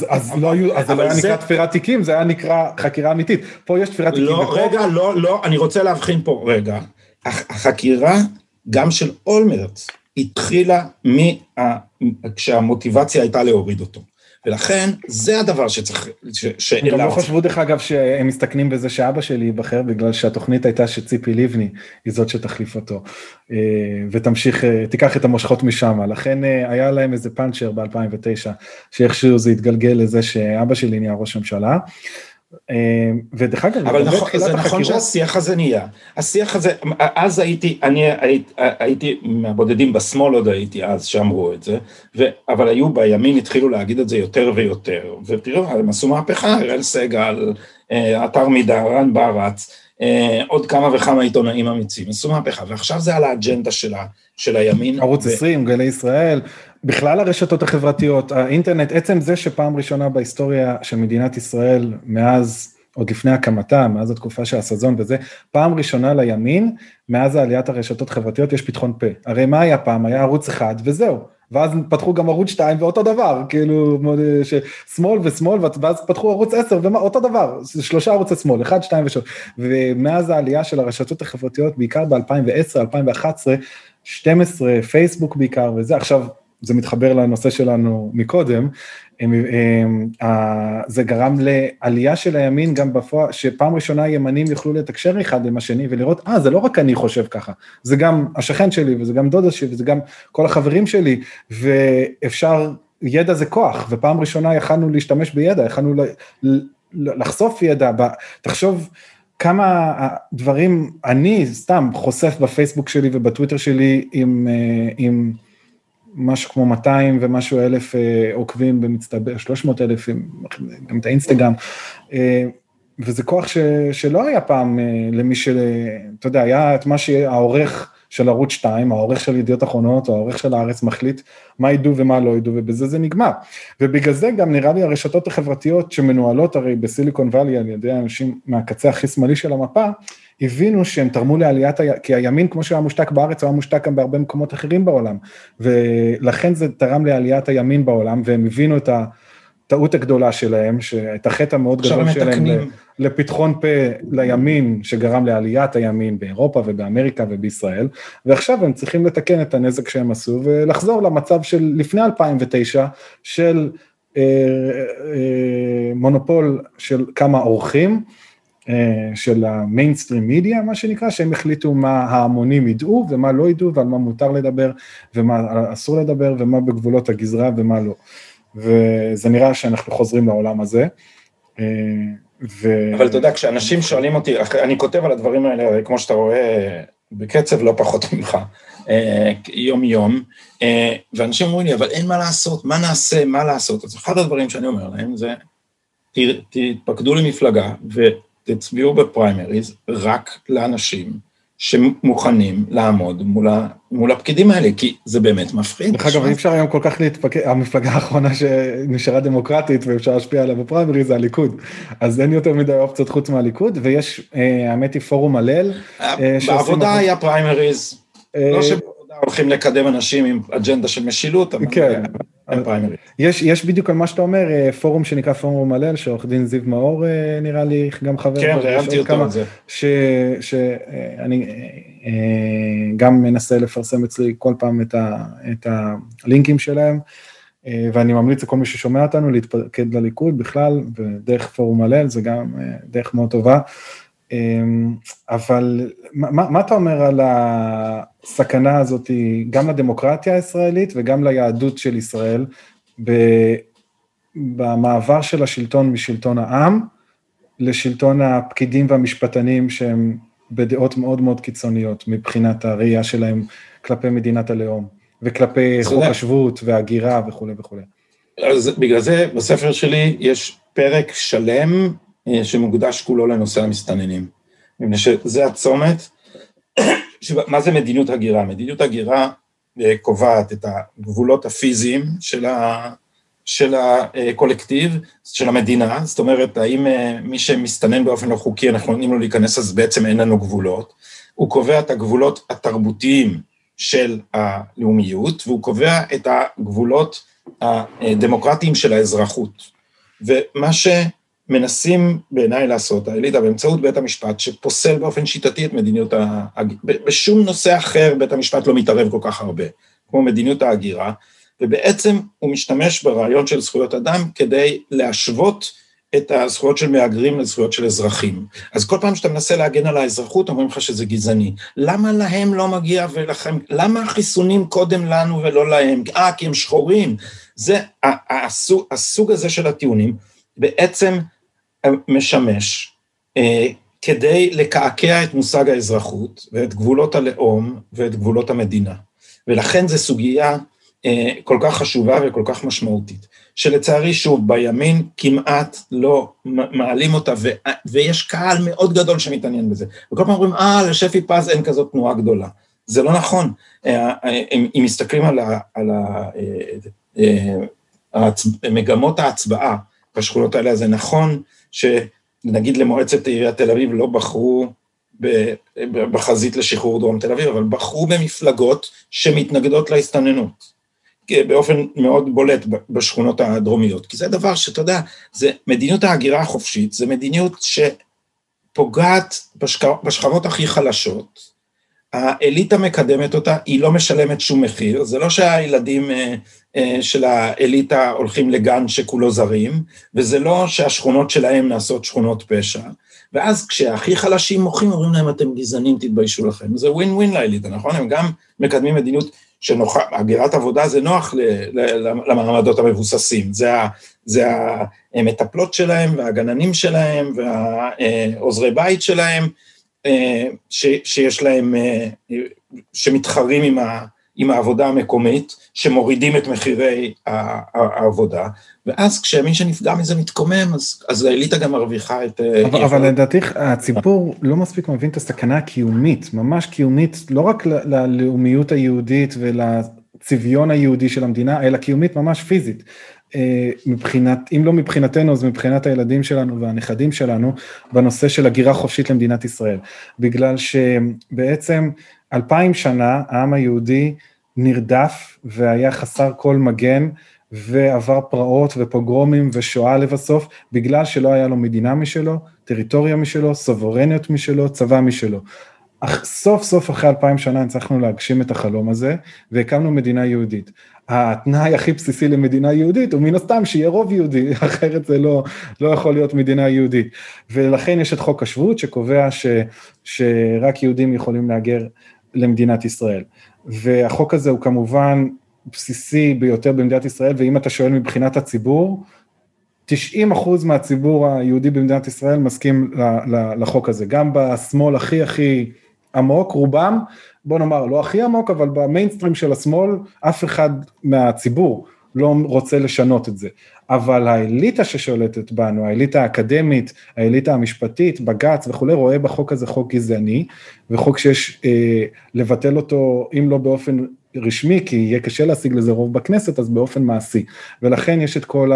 אז לא היו, אז זה לא היה נקרא תפירת תיקים, זה היה נקרא חקירה אמיתית, פה יש תפירת תיקים. לא, רגע, לא, לא, אני רוצה להבחין פה, רגע, החקירה גם של אולמרט, התחילה מה... כשהמוטיבציה הייתה להוריד אותו. ולכן זה הדבר שצריך, שאליו... הם גם לא חשבו דרך אגב שהם מסתכנים בזה שאבא שלי ייבחר בגלל שהתוכנית הייתה שציפי לבני היא זאת שתחליף אותו אה, ותמשיך, אה, תיקח את המושכות משם, לכן אה, היה להם איזה פאנצ'ר ב-2009 שאיכשהו זה התגלגל לזה שאבא שלי נהיה ראש הממשלה. אה, ודרך אגב, אבל נכון, זה נכון החקירות... שהשיח הזה נהיה, השיח הזה, אז הייתי, אני הייתי, הייתי מהבודדים בשמאל עוד הייתי אז שאמרו את זה, ו, אבל היו בימין התחילו להגיד את זה יותר ויותר, ותראו, הם עשו מהפכה, אראל סגל, אה, אתר מידה, רן ברץ, אה, עוד כמה וכמה עיתונאים אמיצים, עשו מהפכה, ועכשיו זה על האג'נדה שלה, של הימין. ערוץ ו... 20, גלי ישראל, בכלל הרשתות החברתיות, האינטרנט, עצם זה שפעם ראשונה בהיסטוריה של מדינת ישראל, מאז, עוד לפני הקמתה, מאז התקופה של הסזון וזה, פעם ראשונה לימין, מאז העליית הרשתות החברתיות יש פתחון פה. הרי מה היה פעם? היה ערוץ אחד וזהו. ואז פתחו גם ערוץ 2 ואותו דבר, כאילו, שמאל ושמאל, ואז פתחו ערוץ 10 ואותו דבר, שלושה ערוצי שמאל, 1, 2 ו-3. ומאז העלייה של הרשתות החברתיות, בעיקר ב-2010, 2011, 12, פייסבוק בעיקר וזה, עכשיו זה מתחבר לנושא שלנו מקודם, זה גרם לעלייה של הימין גם בפועל, שפעם ראשונה ימנים יוכלו לתקשר אחד עם השני ולראות, אה, זה לא רק אני חושב ככה, זה גם השכן שלי וזה גם דודה שלי וזה גם כל החברים שלי, ואפשר, ידע זה כוח, ופעם ראשונה יכלנו להשתמש בידע, יכלנו לחשוף ידע, תחשוב, כמה דברים אני סתם חושף בפייסבוק שלי ובטוויטר שלי עם, אה, עם משהו כמו 200 ומשהו אלף אה, עוקבים במצטבר, 300 אלף, גם את האינסטגרם, אה, וזה כוח ש, שלא היה פעם למי ש... אתה יודע, היה את מה שהעורך של ערוץ 2, העורך של ידיעות אחרונות, או העורך של הארץ מחליט מה ידעו ומה לא ידעו, ובזה זה נגמר. ובגלל זה גם נראה לי הרשתות החברתיות שמנוהלות הרי בסיליקון וואלי על ידי אנשים מהקצה הכי שמאלי של המפה, הבינו שהם תרמו לעליית, ה... כי הימין כמו שהוא היה מושתק בארץ, הוא היה מושתק גם בהרבה מקומות אחרים בעולם, ולכן זה תרם לעליית הימין בעולם, והם הבינו את. הטעות הגדולה שלהם, את החטא המאוד גדול שלהם לפתחון פה לימין, שגרם לעליית הימין באירופה ובאמריקה ובישראל, ועכשיו הם צריכים לתקן את הנזק שהם עשו ולחזור למצב של לפני 2009, של אה, אה, מונופול של כמה אורחים, אה, של המיינסטרים מידיה, מה שנקרא, שהם החליטו מה ההמונים ידעו ומה לא ידעו ועל מה מותר לדבר ומה אסור לדבר ומה בגבולות הגזרה ומה לא. וזה נראה שאנחנו חוזרים לעולם הזה. אה, ו... אבל אתה יודע, כשאנשים שואלים אותי, אני כותב על הדברים האלה, כמו שאתה רואה, בקצב לא פחות ממך, אה, יום-יום, אה, ואנשים אומרים לי, אבל אין מה לעשות, מה נעשה, מה לעשות? אז אחד הדברים שאני אומר להם זה, תתפקדו למפלגה ותצביעו בפריימריז רק לאנשים שמוכנים לעמוד מול, ה, מול הפקידים האלה, כי זה באמת מפחיד. דרך אגב, אי אפשר היום כל כך להתפקד, המפלגה האחרונה שנשארה דמוקרטית ואפשר להשפיע עליה בפריימרי זה הליכוד. אז אין יותר מדי אופציות חוץ מהליכוד, ויש, אה, האמת היא, פורום הלל. אה, בעבודה היה פריימריז, לא שבעבודה הולכים לקדם אנשים עם אג'נדה של משילות, אבל... כן. יש, יש בדיוק על מה שאתה אומר, אה, פורום שנקרא פורום הלל, שעורך דין זיו מאור אה, נראה לי גם חבר. כן, ראיינתי אותו על זה. שאני אה, גם מנסה לפרסם אצלי כל פעם את, ה, את הלינקים שלהם, ואני ממליץ לכל מי ששומע אותנו להתפקד לליכוד בכלל, ודרך פורום הלל זה גם דרך מאוד טובה. אבל מה, מה אתה אומר על הסכנה הזאת גם לדמוקרטיה הישראלית וגם ליהדות של ישראל במעבר של השלטון משלטון העם לשלטון הפקידים והמשפטנים שהם בדעות מאוד מאוד קיצוניות מבחינת הראייה שלהם כלפי מדינת הלאום וכלפי חוק השבות והגירה וכולי וכולי. אז בגלל זה בספר שלי יש פרק שלם שמוקדש כולו לנושא המסתננים. מפני שזה הצומת [COUGHS] מה זה מדיניות הגירה? מדיניות הגירה אה, קובעת את הגבולות הפיזיים של, ה, של הקולקטיב, של המדינה, זאת אומרת, האם אה, מי שמסתנן באופן לא חוקי, אנחנו נותנים לו להיכנס, אז בעצם אין לנו גבולות. הוא קובע את הגבולות התרבותיים של הלאומיות, והוא קובע את הגבולות הדמוקרטיים של האזרחות. ומה ש... מנסים בעיניי לעשות, האליטה באמצעות בית המשפט, שפוסל באופן שיטתי את מדיניות ה... בשום נושא אחר בית המשפט לא מתערב כל כך הרבה, כמו מדיניות ההגירה, ובעצם הוא משתמש ברעיון של זכויות אדם כדי להשוות את הזכויות של מהגרים לזכויות של אזרחים. אז כל פעם שאתה מנסה להגן על האזרחות, אומרים לך שזה גזעני. למה להם לא מגיע ולכם, למה החיסונים קודם לנו ולא להם? אה, כי הם שחורים. זה, הסוג, הסוג הזה של הטיעונים בעצם משמש אה, כדי לקעקע את מושג האזרחות ואת גבולות הלאום ואת גבולות המדינה. ולכן זו סוגיה אה, כל כך חשובה וכל כך משמעותית, שלצערי שוב בימין כמעט לא מעלים אותה ו, ויש קהל מאוד גדול שמתעניין בזה, וכל פעם אומרים אה לשפי פז אין כזאת תנועה גדולה, זה לא נכון, אה, אה, אם מסתכלים על, ה, על ה, מגמות ההצבעה בשכונות האלה, זה נכון שנגיד למועצת עיריית תל אביב לא בחרו בחזית לשחרור דרום תל אביב, אבל בחרו במפלגות שמתנגדות להסתננות. באופן מאוד בולט בשכונות הדרומיות, כי זה דבר שאתה יודע, זה מדיניות ההגירה החופשית, זה מדיניות שפוגעת בשכ... בשכבות הכי חלשות, האליטה מקדמת אותה, היא לא משלמת שום מחיר, זה לא שהילדים אה, אה, של האליטה הולכים לגן שכולו זרים, וזה לא שהשכונות שלהם נעשות שכונות פשע, ואז כשהכי חלשים מוחים, אומרים להם, אתם גזענים, תתביישו לכם. זה ווין ווין לאליטה, נכון? הם גם מקדמים מדיניות שהגירת עבודה זה נוח למעמדות המבוססים, זה, ה, זה המטפלות שלהם והגננים שלהם והעוזרי בית שלהם, אה, ש, שיש להם, אה, שמתחרים עם, ה, עם העבודה המקומית, שמורידים את מחירי העבודה, ואז כשמי שנפגע מזה מתקומם, אז, אז האליטה גם מרוויחה את... אה, אבל, אבל לדעתי הציבור לא מספיק מבין את הסכנה הקיומית, ממש קיומית, לא רק ללאומיות היהודית ולצביון היהודי של המדינה, אלא קיומית ממש פיזית. אה, מבחינת, אם לא מבחינתנו, אז מבחינת הילדים שלנו והנכדים שלנו, בנושא של הגירה חופשית למדינת ישראל. בגלל שבעצם אלפיים שנה העם היהודי נרדף והיה חסר כל מגן ועבר פרעות ופוגרומים ושואה לבסוף, בגלל שלא היה לו מדינה משלו, טריטוריה משלו, סוברניות משלו, צבא משלו. אך סוף סוף אחרי אלפיים שנה הצלחנו להגשים את החלום הזה והקמנו מדינה יהודית. התנאי הכי בסיסי למדינה יהודית הוא מן הסתם שיהיה רוב יהודי, [LAUGHS] אחרת זה לא, לא יכול להיות מדינה יהודית. ולכן יש את חוק השבות שקובע ש, שרק יהודים יכולים להגר למדינת ישראל. והחוק הזה הוא כמובן בסיסי ביותר במדינת ישראל, ואם אתה שואל מבחינת הציבור, 90 אחוז מהציבור היהודי במדינת ישראל מסכים לחוק הזה, גם בשמאל הכי הכי עמוק, רובם, בוא נאמר, לא הכי עמוק, אבל במיינסטרים של השמאל, אף אחד מהציבור לא רוצה לשנות את זה. אבל האליטה ששולטת בנו, האליטה האקדמית, האליטה המשפטית, בג"ץ וכולי, רואה בחוק הזה חוק גזעני, וחוק שיש אה, לבטל אותו, אם לא באופן רשמי, כי יהיה קשה להשיג לזה רוב בכנסת, אז באופן מעשי. ולכן יש את כל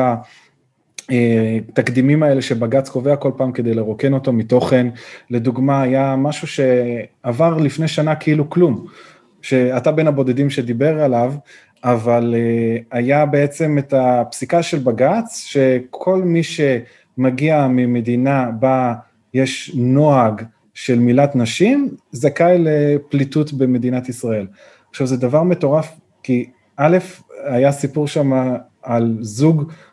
התקדימים האלה שבג"ץ קובע כל פעם כדי לרוקן אותו מתוכן. לדוגמה, היה משהו שעבר לפני שנה כאילו כלום, שאתה בין הבודדים שדיבר עליו, אבל אה, היה בעצם את הפסיקה של בג"ץ, שכל מי שמגיע ממדינה בה יש נוהג של מילת נשים, זכאי לפליטות במדינת ישראל. עכשיו זה דבר מטורף, כי א', היה סיפור שם על זוג אה,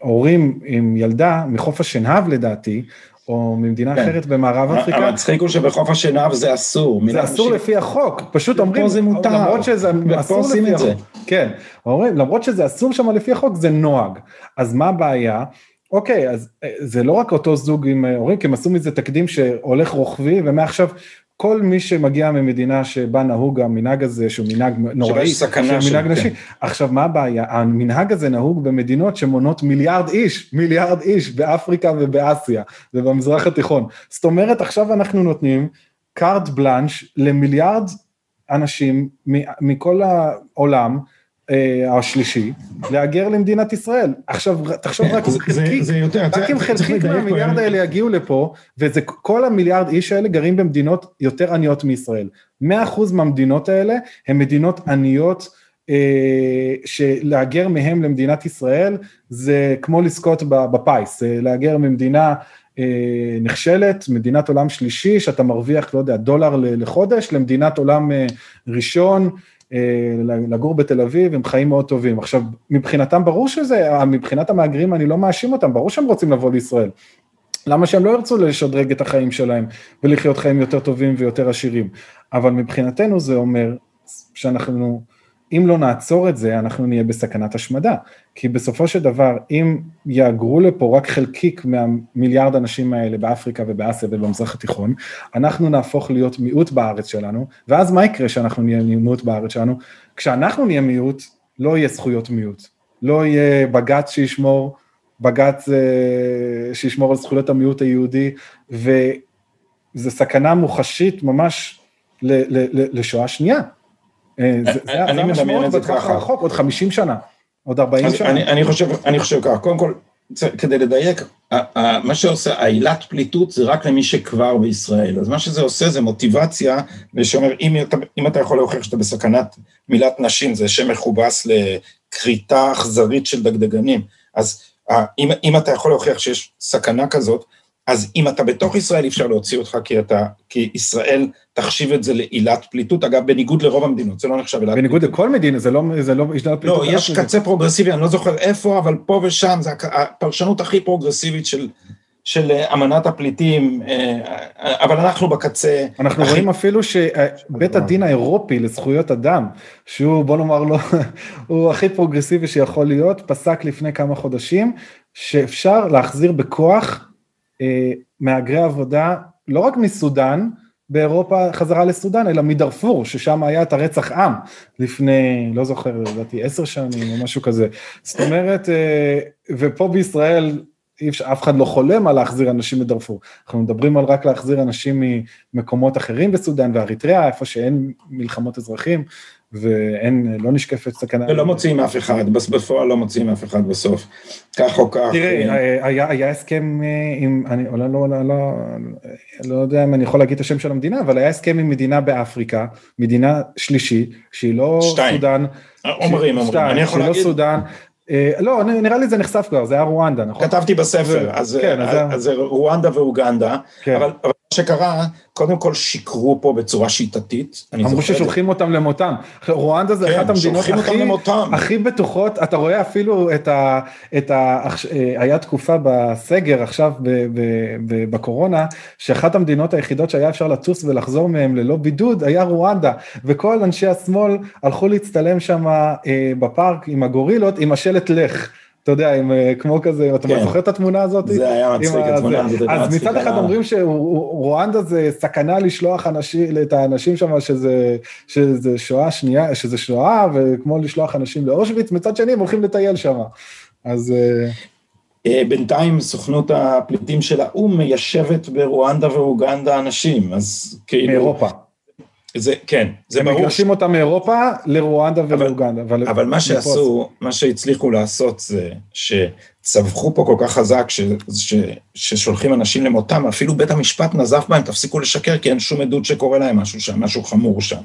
הורים עם ילדה מחוף השנהב לדעתי, או ממדינה כן. אחרת במערב אפריקה. המצחיק הוא שבחוף השנהב זה אסור. זה אסור. לפי החוק, פשוט אומרים, זה מותר. למרות שזה אסור לפי החוק. כן, אומרים, למרות שזה אסור שם לפי החוק, זה נוהג. אז מה הבעיה? אוקיי, אז אה, זה לא רק אותו זוג עם אה, הורים, כי הם עשו מזה תקדים שהולך רוחבי, ומעכשיו כל מי שמגיע ממדינה שבה נהוג המנהג הזה, שהוא מנהג נוראי, של, מנהג נשי, כן. עכשיו מה הבעיה? המנהג הזה נהוג במדינות שמונות מיליארד איש, מיליארד איש באפריקה ובאסיה ובמזרח התיכון. זאת אומרת, עכשיו אנחנו נותנים קארט בלאנש למיליארד אנשים מכל העולם, השלישי, להגר למדינת ישראל. עכשיו, תחשוב רק אם חלקיק, רק אם חלקיק מהמיליארד האלה יגיעו לפה, וכל המיליארד איש האלה גרים במדינות יותר עניות מישראל. 100% מהמדינות האלה הן מדינות עניות, שלהגר מהם למדינת ישראל זה כמו לזכות בפיס, להגר ממדינה נכשלת, מדינת עולם שלישי, שאתה מרוויח, לא יודע, דולר לחודש, למדינת עולם ראשון, לגור בתל אביב, הם חיים מאוד טובים. עכשיו, מבחינתם ברור שזה, מבחינת המהגרים אני לא מאשים אותם, ברור שהם רוצים לבוא לישראל. למה שהם לא ירצו לשדרג את החיים שלהם ולחיות חיים יותר טובים ויותר עשירים? אבל מבחינתנו זה אומר שאנחנו, אם לא נעצור את זה, אנחנו נהיה בסכנת השמדה. כי בסופו של דבר, אם יאגרו לפה רק חלקיק מהמיליארד אנשים האלה באפריקה ובאסיה ובמזרח התיכון, אנחנו נהפוך להיות מיעוט בארץ שלנו, ואז מה יקרה שאנחנו נהיה מיעוט בארץ שלנו? כשאנחנו נהיה מיעוט, לא יהיה זכויות מיעוט. לא יהיה בג"ץ שישמור, בג"ץ אה, שישמור על זכויות המיעוט היהודי, וזו סכנה מוחשית ממש לשואה שנייה. אה, זה המשמעות בטווח הרחוק, עוד 50 שנה, עוד 40 שנה. אני, אני, חושב, אני חושב ככה, קודם כל, כדי לדייק, מה שעושה, העילת פליטות זה רק למי שכבר בישראל, אז מה שזה עושה זה מוטיבציה, ושאומר, אם אתה, אם אתה יכול להוכיח שאתה בסכנת מילת נשים, זה שם מכובס לכריתה אכזרית של דגדגנים, אז אם, אם אתה יכול להוכיח שיש סכנה כזאת, אז אם אתה בתוך ישראל אי אפשר להוציא אותך כי אתה, כי ישראל תחשיב את זה לעילת פליטות, אגב בניגוד לרוב המדינות, זה לא נחשב עילת פליטות. בניגוד לכל מדינה, זה לא, זה לא עילת פליטות. לא, יש קצה פרוגרסיבי, אני לא זוכר איפה, אבל פה ושם, זה הפרשנות הכי פרוגרסיבית של, של אמנת הפליטים, אה, אבל אנחנו בקצה. אנחנו הכי... רואים אפילו שבית הדין האירופי לזכויות אדם, שהוא בוא נאמר לו, [LAUGHS] הוא הכי פרוגרסיבי שיכול להיות, פסק לפני כמה חודשים, שאפשר להחזיר בכוח אה, מהגרי עבודה, לא רק מסודאן, באירופה חזרה לסודאן, אלא מדארפור, ששם היה את הרצח עם לפני, לא זוכר, לדעתי עשר שנים או משהו כזה. זאת אומרת, אה, ופה בישראל אי אפשר, אף אחד לא חולם על להחזיר אנשים מדארפור. אנחנו מדברים על רק להחזיר אנשים ממקומות אחרים בסודאן ואריתריאה, איפה שאין מלחמות אזרחים, ואין, לא נשקפת סכנה. ולא מוציאים אף אחד, בפועל לא מוציאים אף אחד בסוף, כך או כך. תראה, אה, היה, היה הסכם אה, עם, אני לא, לא, לא, לא, לא יודע אם אני יכול להגיד את השם של המדינה, אבל היה הסכם עם מדינה באפריקה, מדינה שלישי, שהיא לא שתיים. סודאן. אומרים, אומרים, אני יכול להגיד... לא סודאן. לא, נראה לי זה נחשף כבר, זה היה רואנדה, נכון? כתבתי בספר, אז, כן, אז, אז זה רואנדה ואוגנדה, כן. אבל, אבל שקרה, קודם כל שיקרו פה בצורה שיטתית. אמרו ששולחים אותם למותם. רואנדה זה כן, אחת המדינות הכי, הכי בטוחות, אתה רואה אפילו את ה... את ה היה תקופה בסגר עכשיו ב, ב, ב, בקורונה, שאחת המדינות היחידות שהיה אפשר לטוס ולחזור מהם ללא בידוד, היה רואנדה, וכל אנשי השמאל הלכו להצטלם שם אה, בפארק עם הגורילות, עם השלט לך. אתה יודע, עם, אה, כמו כזה, אתה כן. זוכר את התמונה הזאת? זה היה מצחיק, התמונה הזאת הייתה מצחיקה. אז מצד אחד אומרים שרואנדה זה סכנה לשלוח אנשים, את האנשים שם, שזה, שזה שואה שנייה, שזה שואה, וכמו לשלוח אנשים לאושוויץ, מצד שני הם הולכים לטייל שם. אז... אה, אה, בינתיים סוכנות הפליטים של האו"ם מיישבת ברואנדה ואוגנדה אנשים, אז כאילו... מאירופה. זה, כן, זה ברור. הם מגרשים אותם מאירופה לרואנדה ולאוגנדה. אבל, אבל מה שעשו, מה שהצליחו לעשות זה שצווחו פה כל כך חזק ש, ש, ששולחים אנשים למותם, אפילו בית המשפט נזף בהם, תפסיקו לשקר כי אין שום עדות שקורה להם משהו שם, משהו חמור שם.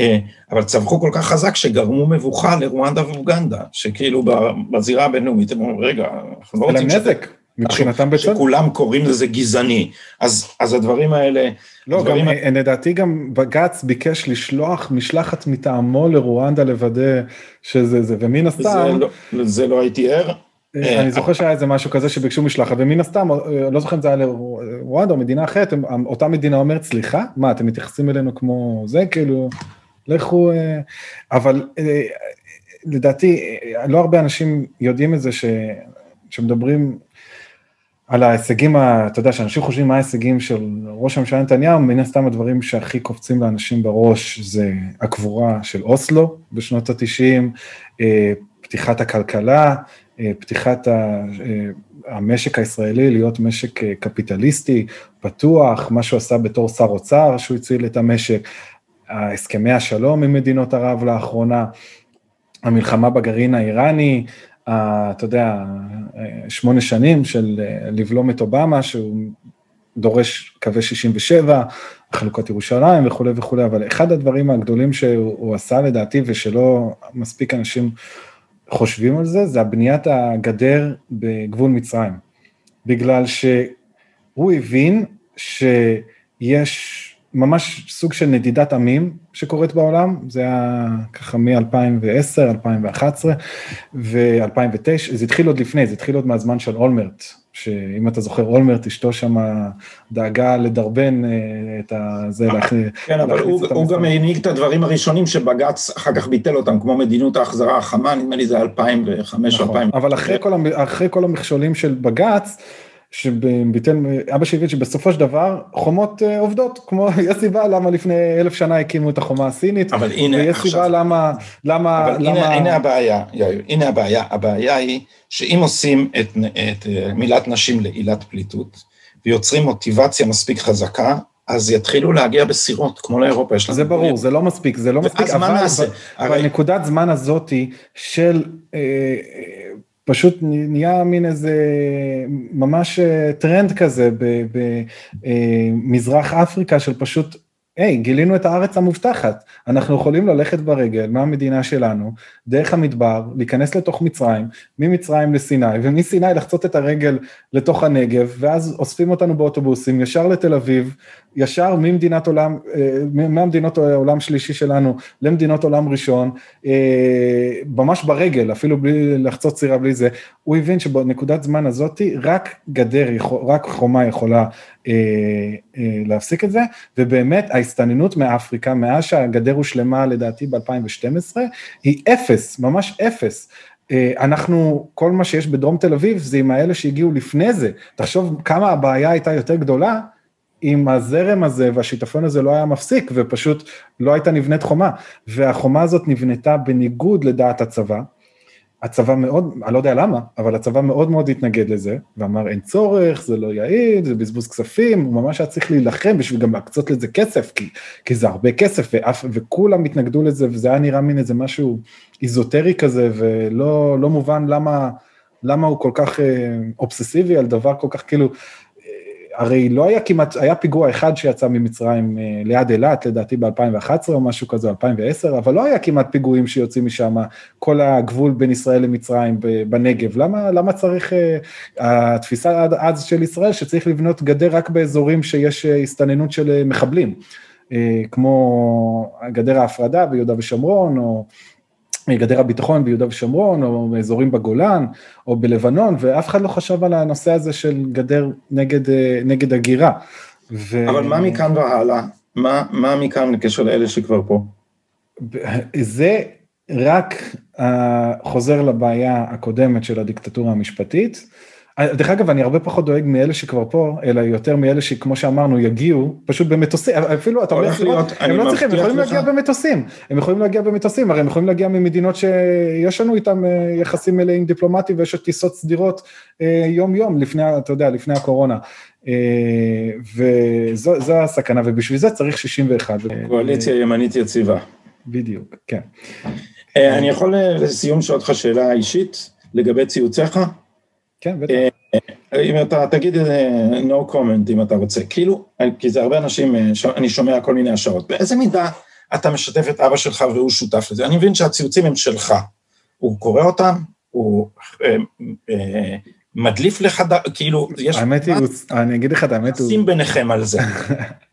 אה, אבל צווחו כל כך חזק שגרמו מבוכה לרואנדה ואוגנדה, שכאילו בזירה הבינלאומית הם אומרים, רגע, אנחנו לא רוצים... זה נזק. מבחינתם בצד. שכולם קוראים לזה גזעני. אז, אז הדברים האלה... לא, גם, ה... לדעתי גם בג"ץ ביקש לשלוח משלחת מטעמו לרואנדה לוודא שזה זה, ומן הסתם... זה לא, זה לא הייתי ער. אה, אני זוכר שהיה איזה משהו כזה שביקשו משלחת, ומן הסתם, אה, לא זוכר אם זה היה לרואנדה או מדינה אחרת, אותה מדינה אומרת, סליחה, מה, אתם מתייחסים אלינו כמו זה, כאילו, לכו... אה, אבל לדעתי, לא הרבה אנשים יודעים את זה, שמדברים על ההישגים, אתה יודע, שאנשים חושבים מה ההישגים של ראש הממשלה נתניהו, מן הסתם הדברים שהכי קופצים לאנשים בראש זה הקבורה של אוסלו בשנות ה-90, אה, פתיחת הכלכלה, אה, פתיחת אה, המשק הישראלי להיות משק קפיטליסטי, פתוח, מה שהוא עשה בתור שר אוצר, שהוא הציל את המשק, הסכמי השלום עם מדינות ערב לאחרונה, המלחמה בגרעין האיראני, אתה יודע, שמונה שנים של אה, לבלום את אובמה, שהוא דורש קווי 67, חלוקת ירושלים וכולי וכולי, אבל אחד הדברים הגדולים שהוא עשה לדעתי ושלא מספיק אנשים חושבים על זה, זה הבניית הגדר בגבול מצרים. בגלל שהוא הבין שיש ממש סוג של נדידת עמים שקורית בעולם, זה היה ככה מ-2010, 2011 ו-2009, זה התחיל עוד לפני, זה התחיל עוד מהזמן של אולמרט, שאם אתה זוכר, אולמרט, אשתו שם דאגה לדרבן אה, את זה, כן, אבל הוא, הוא גם העניק את הדברים הראשונים שבג"ץ אחר כך ביטל אותם, כמו מדיניות ההחזרה החמה, נדמה לי זה 2005 או נכון, 2000. אבל אחרי כל, אחרי כל המכשולים של בג"ץ, שביטל, אבא שלי הבין שבסופו של דבר חומות אה, עובדות, כמו, [LAUGHS] יש סיבה למה לפני אלף שנה הקימו את החומה הסינית, אבל הנה ויש עכשיו, סיבה למה, למה, אבל למה... הנה, הנה הבעיה, יאיר, הנה הבעיה, הבעיה היא שאם עושים את, את אה, מילת נשים לעילת פליטות, ויוצרים מוטיבציה מספיק חזקה, אז יתחילו להגיע בסירות, כמו לאירופה, יש לנו... זה ברור, זה לא מספיק, זה לא מספיק, אבל, אבל, נקודת זמן הזאתי של... אה, פשוט נהיה מין איזה ממש אה, טרנד כזה במזרח אה, אפריקה של פשוט היי, גילינו את הארץ המובטחת, אנחנו יכולים ללכת ברגל מהמדינה שלנו, דרך המדבר, להיכנס לתוך מצרים, ממצרים לסיני, ומסיני לחצות את הרגל לתוך הנגב, ואז אוספים אותנו באוטובוסים ישר לתל אביב, ישר ממדינת עולם, אה, מהמדינות עולם שלישי שלנו למדינות עולם ראשון, אה, ממש ברגל, אפילו בלי לחצות סירה בלי זה, הוא הבין שבנקודת זמן הזאתי רק גדר, רק חומה יכולה אה, להפסיק את זה, ובאמת ההסתננות מאפריקה, מאז שהגדר הושלמה לדעתי ב-2012, היא אפס, ממש אפס. אנחנו, כל מה שיש בדרום תל אביב זה עם האלה שהגיעו לפני זה, תחשוב כמה הבעיה הייתה יותר גדולה אם הזרם הזה והשיטפון הזה לא היה מפסיק ופשוט לא הייתה נבנית חומה, והחומה הזאת נבנתה בניגוד לדעת הצבא, הצבא מאוד, אני לא יודע למה, אבל הצבא מאוד מאוד התנגד לזה, ואמר אין צורך, זה לא יעיל, זה בזבוז כספים, הוא ממש היה צריך להילחם בשביל גם להקצות לזה כסף, כי, כי זה הרבה כסף, ואף, וכולם התנגדו לזה, וזה היה נראה מין איזה משהו איזוטרי כזה, ולא לא מובן למה, למה הוא כל כך אה, אובססיבי על דבר כל כך כאילו, הרי לא היה כמעט, היה פיגוע אחד שיצא ממצרים אה, ליד אילת, לדעתי ב-2011 או משהו כזה, 2010, אבל לא היה כמעט פיגועים שיוצאים משם, כל הגבול בין ישראל למצרים בנגב. למה, למה צריך, אה, התפיסה אז של ישראל, שצריך לבנות גדר רק באזורים שיש אה, הסתננות של מחבלים, כמו גדר ההפרדה ביהודה ושומרון, או... גדר הביטחון ביהודה ושומרון, או באזורים בגולן, או בלבנון, ואף אחד לא חשב על הנושא הזה של גדר נגד, אה, נגד הגירה. ו... אבל מה מכאן והלאה? מה, מה מכאן בקשר לאלה שכבר פה? זה רק uh, חוזר לבעיה הקודמת של הדיקטטורה המשפטית, דרך אגב, אני הרבה פחות דואג מאלה שכבר פה, אלא יותר מאלה שכמו שאמרנו, יגיעו, פשוט במטוסים, אפילו, אתה אומר, הם לא צריכים, הם יכולים להגיע במטוסים, הם יכולים להגיע במטוסים, הרי הם יכולים להגיע ממדינות שיש לנו איתם אה, יחסים מלאים דיפלומטיים ויש טיסות סדירות אה, יום-יום, לפני, אתה יודע, לפני הקורונה. אה, וזו הסכנה, ובשביל זה צריך 61. קואליציה ימנית יציבה. בדיוק, כן. אני יכול לסיום לשאול אותך שאלה אישית לגבי ציוציך? כן, בטח. אה, אם אתה תגיד no comment אם אתה רוצה, כאילו, כי זה הרבה אנשים, אה, אני שומע כל מיני השערות, באיזה מידה אתה משתף את אבא שלך והוא שותף לזה? אני מבין שהציוצים הם שלך, הוא קורא אותם, הוא אה, מדליף לך, כאילו, יש... האמת היא, אני אגיד לך את האמת, הוא... שים ביניכם על זה. [LAUGHS]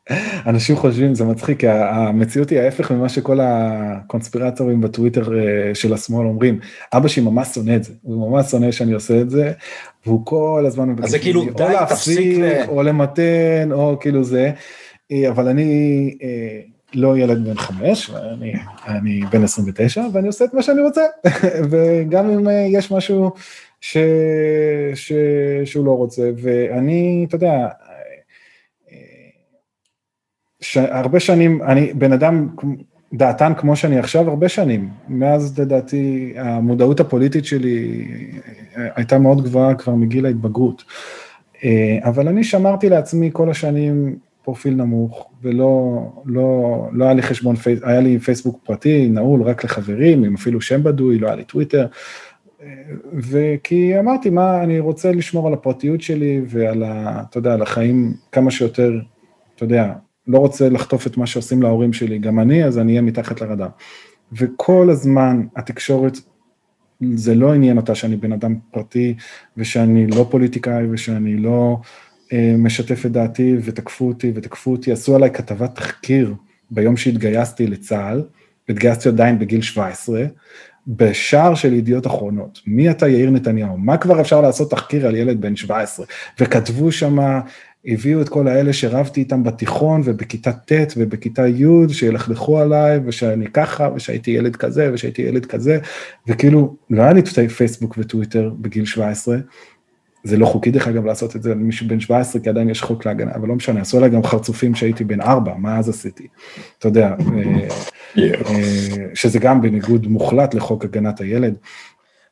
אנשים חושבים, זה מצחיק, המציאות היא ההפך ממה שכל הקונספירטורים בטוויטר אה, של השמאל אומרים. אבא שלי ממש שונא את זה, הוא ממש שונא שאני עושה את זה, והוא כל הזמן מבקש אז זה כאילו, די, תפסיק ל... או למתן, או כאילו זה, אה, אבל אני אה, לא ילד בן חמש, ואני, אני בן 29, ואני עושה את מה שאני רוצה, [LAUGHS] וגם אם יש משהו ש, ש, שהוא לא רוצה, ואני, אתה יודע, הרבה שנים, אני בן אדם דעתן כמו שאני עכשיו הרבה שנים, מאז לדעתי המודעות הפוליטית שלי הייתה מאוד גבוהה כבר מגיל ההתבגרות, אה, אבל אני שמרתי לעצמי כל השנים פרופיל נמוך, ולא לא, לא היה לי חשבון, היה לי פייסבוק פרטי, נעול רק לחברים, עם אפילו שם בדוי, לא היה לי טוויטר, וכי אמרתי, מה, אני רוצה לשמור על הפרטיות שלי ועל ה... אתה יודע, על החיים כמה שיותר, אתה יודע, לא רוצה לחטוף את מה שעושים להורים שלי, גם אני, אז אני אהיה מתחת לרדאר. וכל הזמן התקשורת, זה לא עניין אותה שאני בן אדם פרטי, ושאני לא פוליטיקאי, ושאני לא אה, משתף את דעתי, ותקפו אותי, ותקפו אותי, עשו עליי כתבת תחקיר ביום שהתגייסתי לצה"ל, והתגייסתי עדיין בגיל 17, בשער של ידיעות אחרונות, מי אתה יאיר נתניהו, מה כבר אפשר לעשות תחקיר על ילד בן 17, וכתבו שמה הביאו את כל האלה שרבתי איתם בתיכון ובכיתה ט' ובכיתה י', שילכלכו עליי, ושאני ככה, ושהייתי ילד כזה, ושהייתי ילד כזה, וכאילו, לא היה לי פייסבוק וטוויטר בגיל 17, זה לא חוקי דרך אגב לעשות את זה למישהו בן 17, כי עדיין יש חוק להגנה, אבל לא משנה, עשו עליי גם חרצופים שהייתי בן 4, מה אז עשיתי? אתה יודע, אה, אה, שזה גם בניגוד מוחלט לחוק הגנת הילד.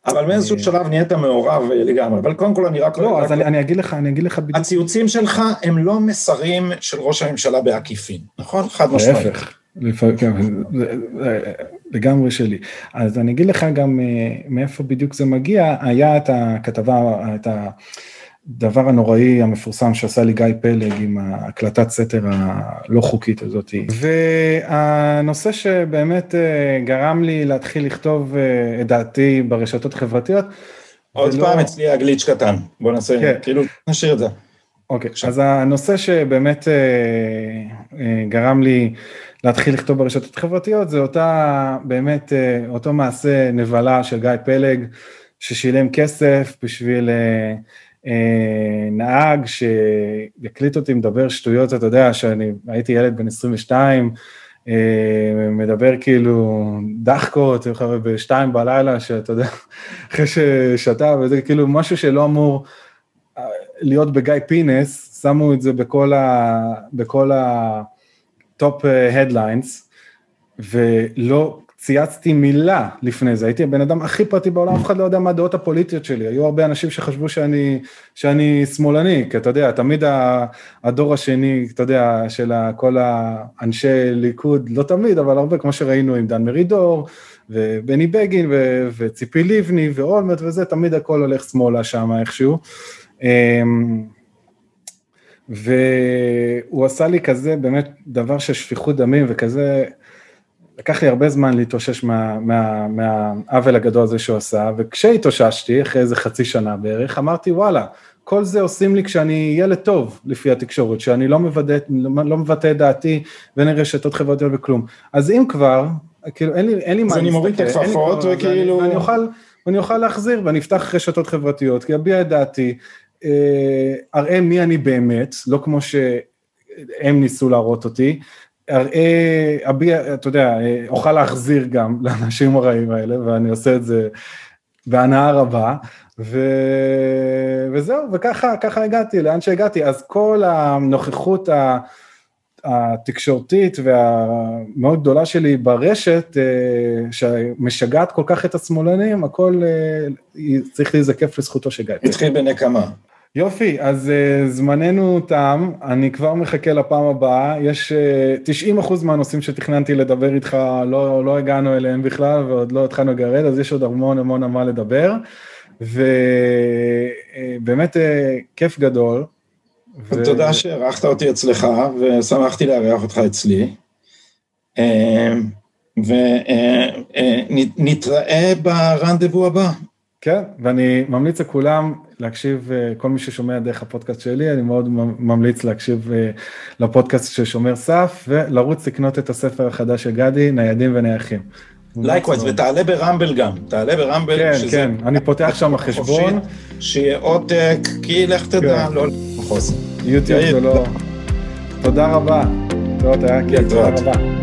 אבל מאיזשהו שלב נהיית מעורב לגמרי, אבל קודם כל אני רק... לא, אז אני אגיד לך, אני אגיד לך בדיוק. הציוצים שלך הם לא מסרים של ראש הממשלה בעקיפין, נכון? חד משמעית. להפך, כן, לגמרי שלי. אז אני אגיד לך גם אה, מאיפה בדיוק זה מגיע, היה את הכתבה, את ה... הדבר הנוראי המפורסם שעשה לי גיא פלג עם הקלטת סתר הלא חוקית הזאת. והנושא שבאמת אה, גרם לי להתחיל לכתוב אה, את דעתי ברשתות החברתיות. עוד ולא... פעם אצלי הגליץ' קטן, בוא נעשה, כן. כאילו, נשאיר את זה. אוקיי, okay, אז הנושא שבאמת אה, גרם לי להתחיל לכתוב ברשתות החברתיות זה אותה, באמת, אותו מעשה נבלה של גיא פלג, ששילם כסף בשביל אה, נהג שיקליט אותי מדבר שטויות, אתה יודע, שאני הייתי ילד בן 22, אה, מדבר כאילו דחקות, בשתיים בלילה, שאתה יודע, [LAUGHS] אחרי ששתה, וזה כאילו משהו שלא אמור אה, להיות בגיא פינס, שמו את זה בכל ה... בכל ה-top headlines, ולא צייצתי מילה לפני זה, הייתי הבן אדם הכי פרטי בעולם, אף אחד לא יודע מה הדעות הפוליטיות שלי, היו הרבה אנשים שחשבו שאני, שאני שמאלני, כי אתה יודע, תמיד הדור השני, אתה יודע, של כל האנשי ליכוד, לא תמיד, אבל הרבה, כמו שראינו עם דן מרידור, ובני בגין, ו, וציפי לבני, ואולמרט וזה, תמיד הכל הולך שמאלה שם איכשהו. אמ, והוא עשה לי כזה, באמת, דבר של שפיכות דמים וכזה, לקח לי הרבה זמן להתאושש מהעוול מה, מה, הגדול הזה שהוא עשה, וכשהתאוששתי, אחרי איזה חצי שנה בערך, אמרתי, וואלה, כל זה עושים לי כשאני ילד טוב, לפי התקשורת, שאני לא מבטא, לא מבטא את דעתי ואין לי רשתות חברתיות וכלום. אז אם כבר, כאילו, אין לי, אין לי מה להסתכל. אז אני מוריד את הכפפות וכאילו... ואני אוכל, ואני אוכל להחזיר, ואני אפתח רשתות חברתיות, כי אביע את דעתי, אה, אראה מי אני באמת, לא כמו שהם ניסו להראות אותי, אראה, אביע, אתה יודע, אוכל להחזיר גם לאנשים הרעים האלה, ואני עושה את זה בהנאה רבה, ו... וזהו, וככה ככה הגעתי, לאן שהגעתי. אז כל הנוכחות התקשורתית והמאוד גדולה שלי ברשת, אה, שמשגעת כל כך את השמאלנים, הכל אה, צריך להיזקף לזכותו של גיא. התחיל בנקמה. יופי, אז uh, זמננו תם, אני כבר מחכה לפעם הבאה, יש uh, 90 אחוז מהנושאים שתכננתי לדבר איתך, לא, לא הגענו אליהם בכלל ועוד לא התחלנו לגרד, אז יש עוד המון המון על מה לדבר, ובאמת uh, uh, כיף גדול. ו... תודה שאירחת אותי אצלך, ושמחתי לארח אותך אצלי. ונתראה ברנדוו הבא. כן, ואני ממליץ לכולם להקשיב, אה, כל מי ששומע דרך הפודקאסט שלי, אני מאוד ממליץ להקשיב אה, לפודקאסט של שומר סף, ולרוץ לקנות את הספר החדש של גדי, ניידים ונייחים. Likewise, ותעלה ב Rumble גם, תעלה ב Rumble. כן, שזה... כן, אני פותח שם חשבון. שיהיה עותק, כי לך תדע, כן. לא חוסר. יוטיוב זה לא... תודה רבה. תודה, היה כיף, תודה רבה.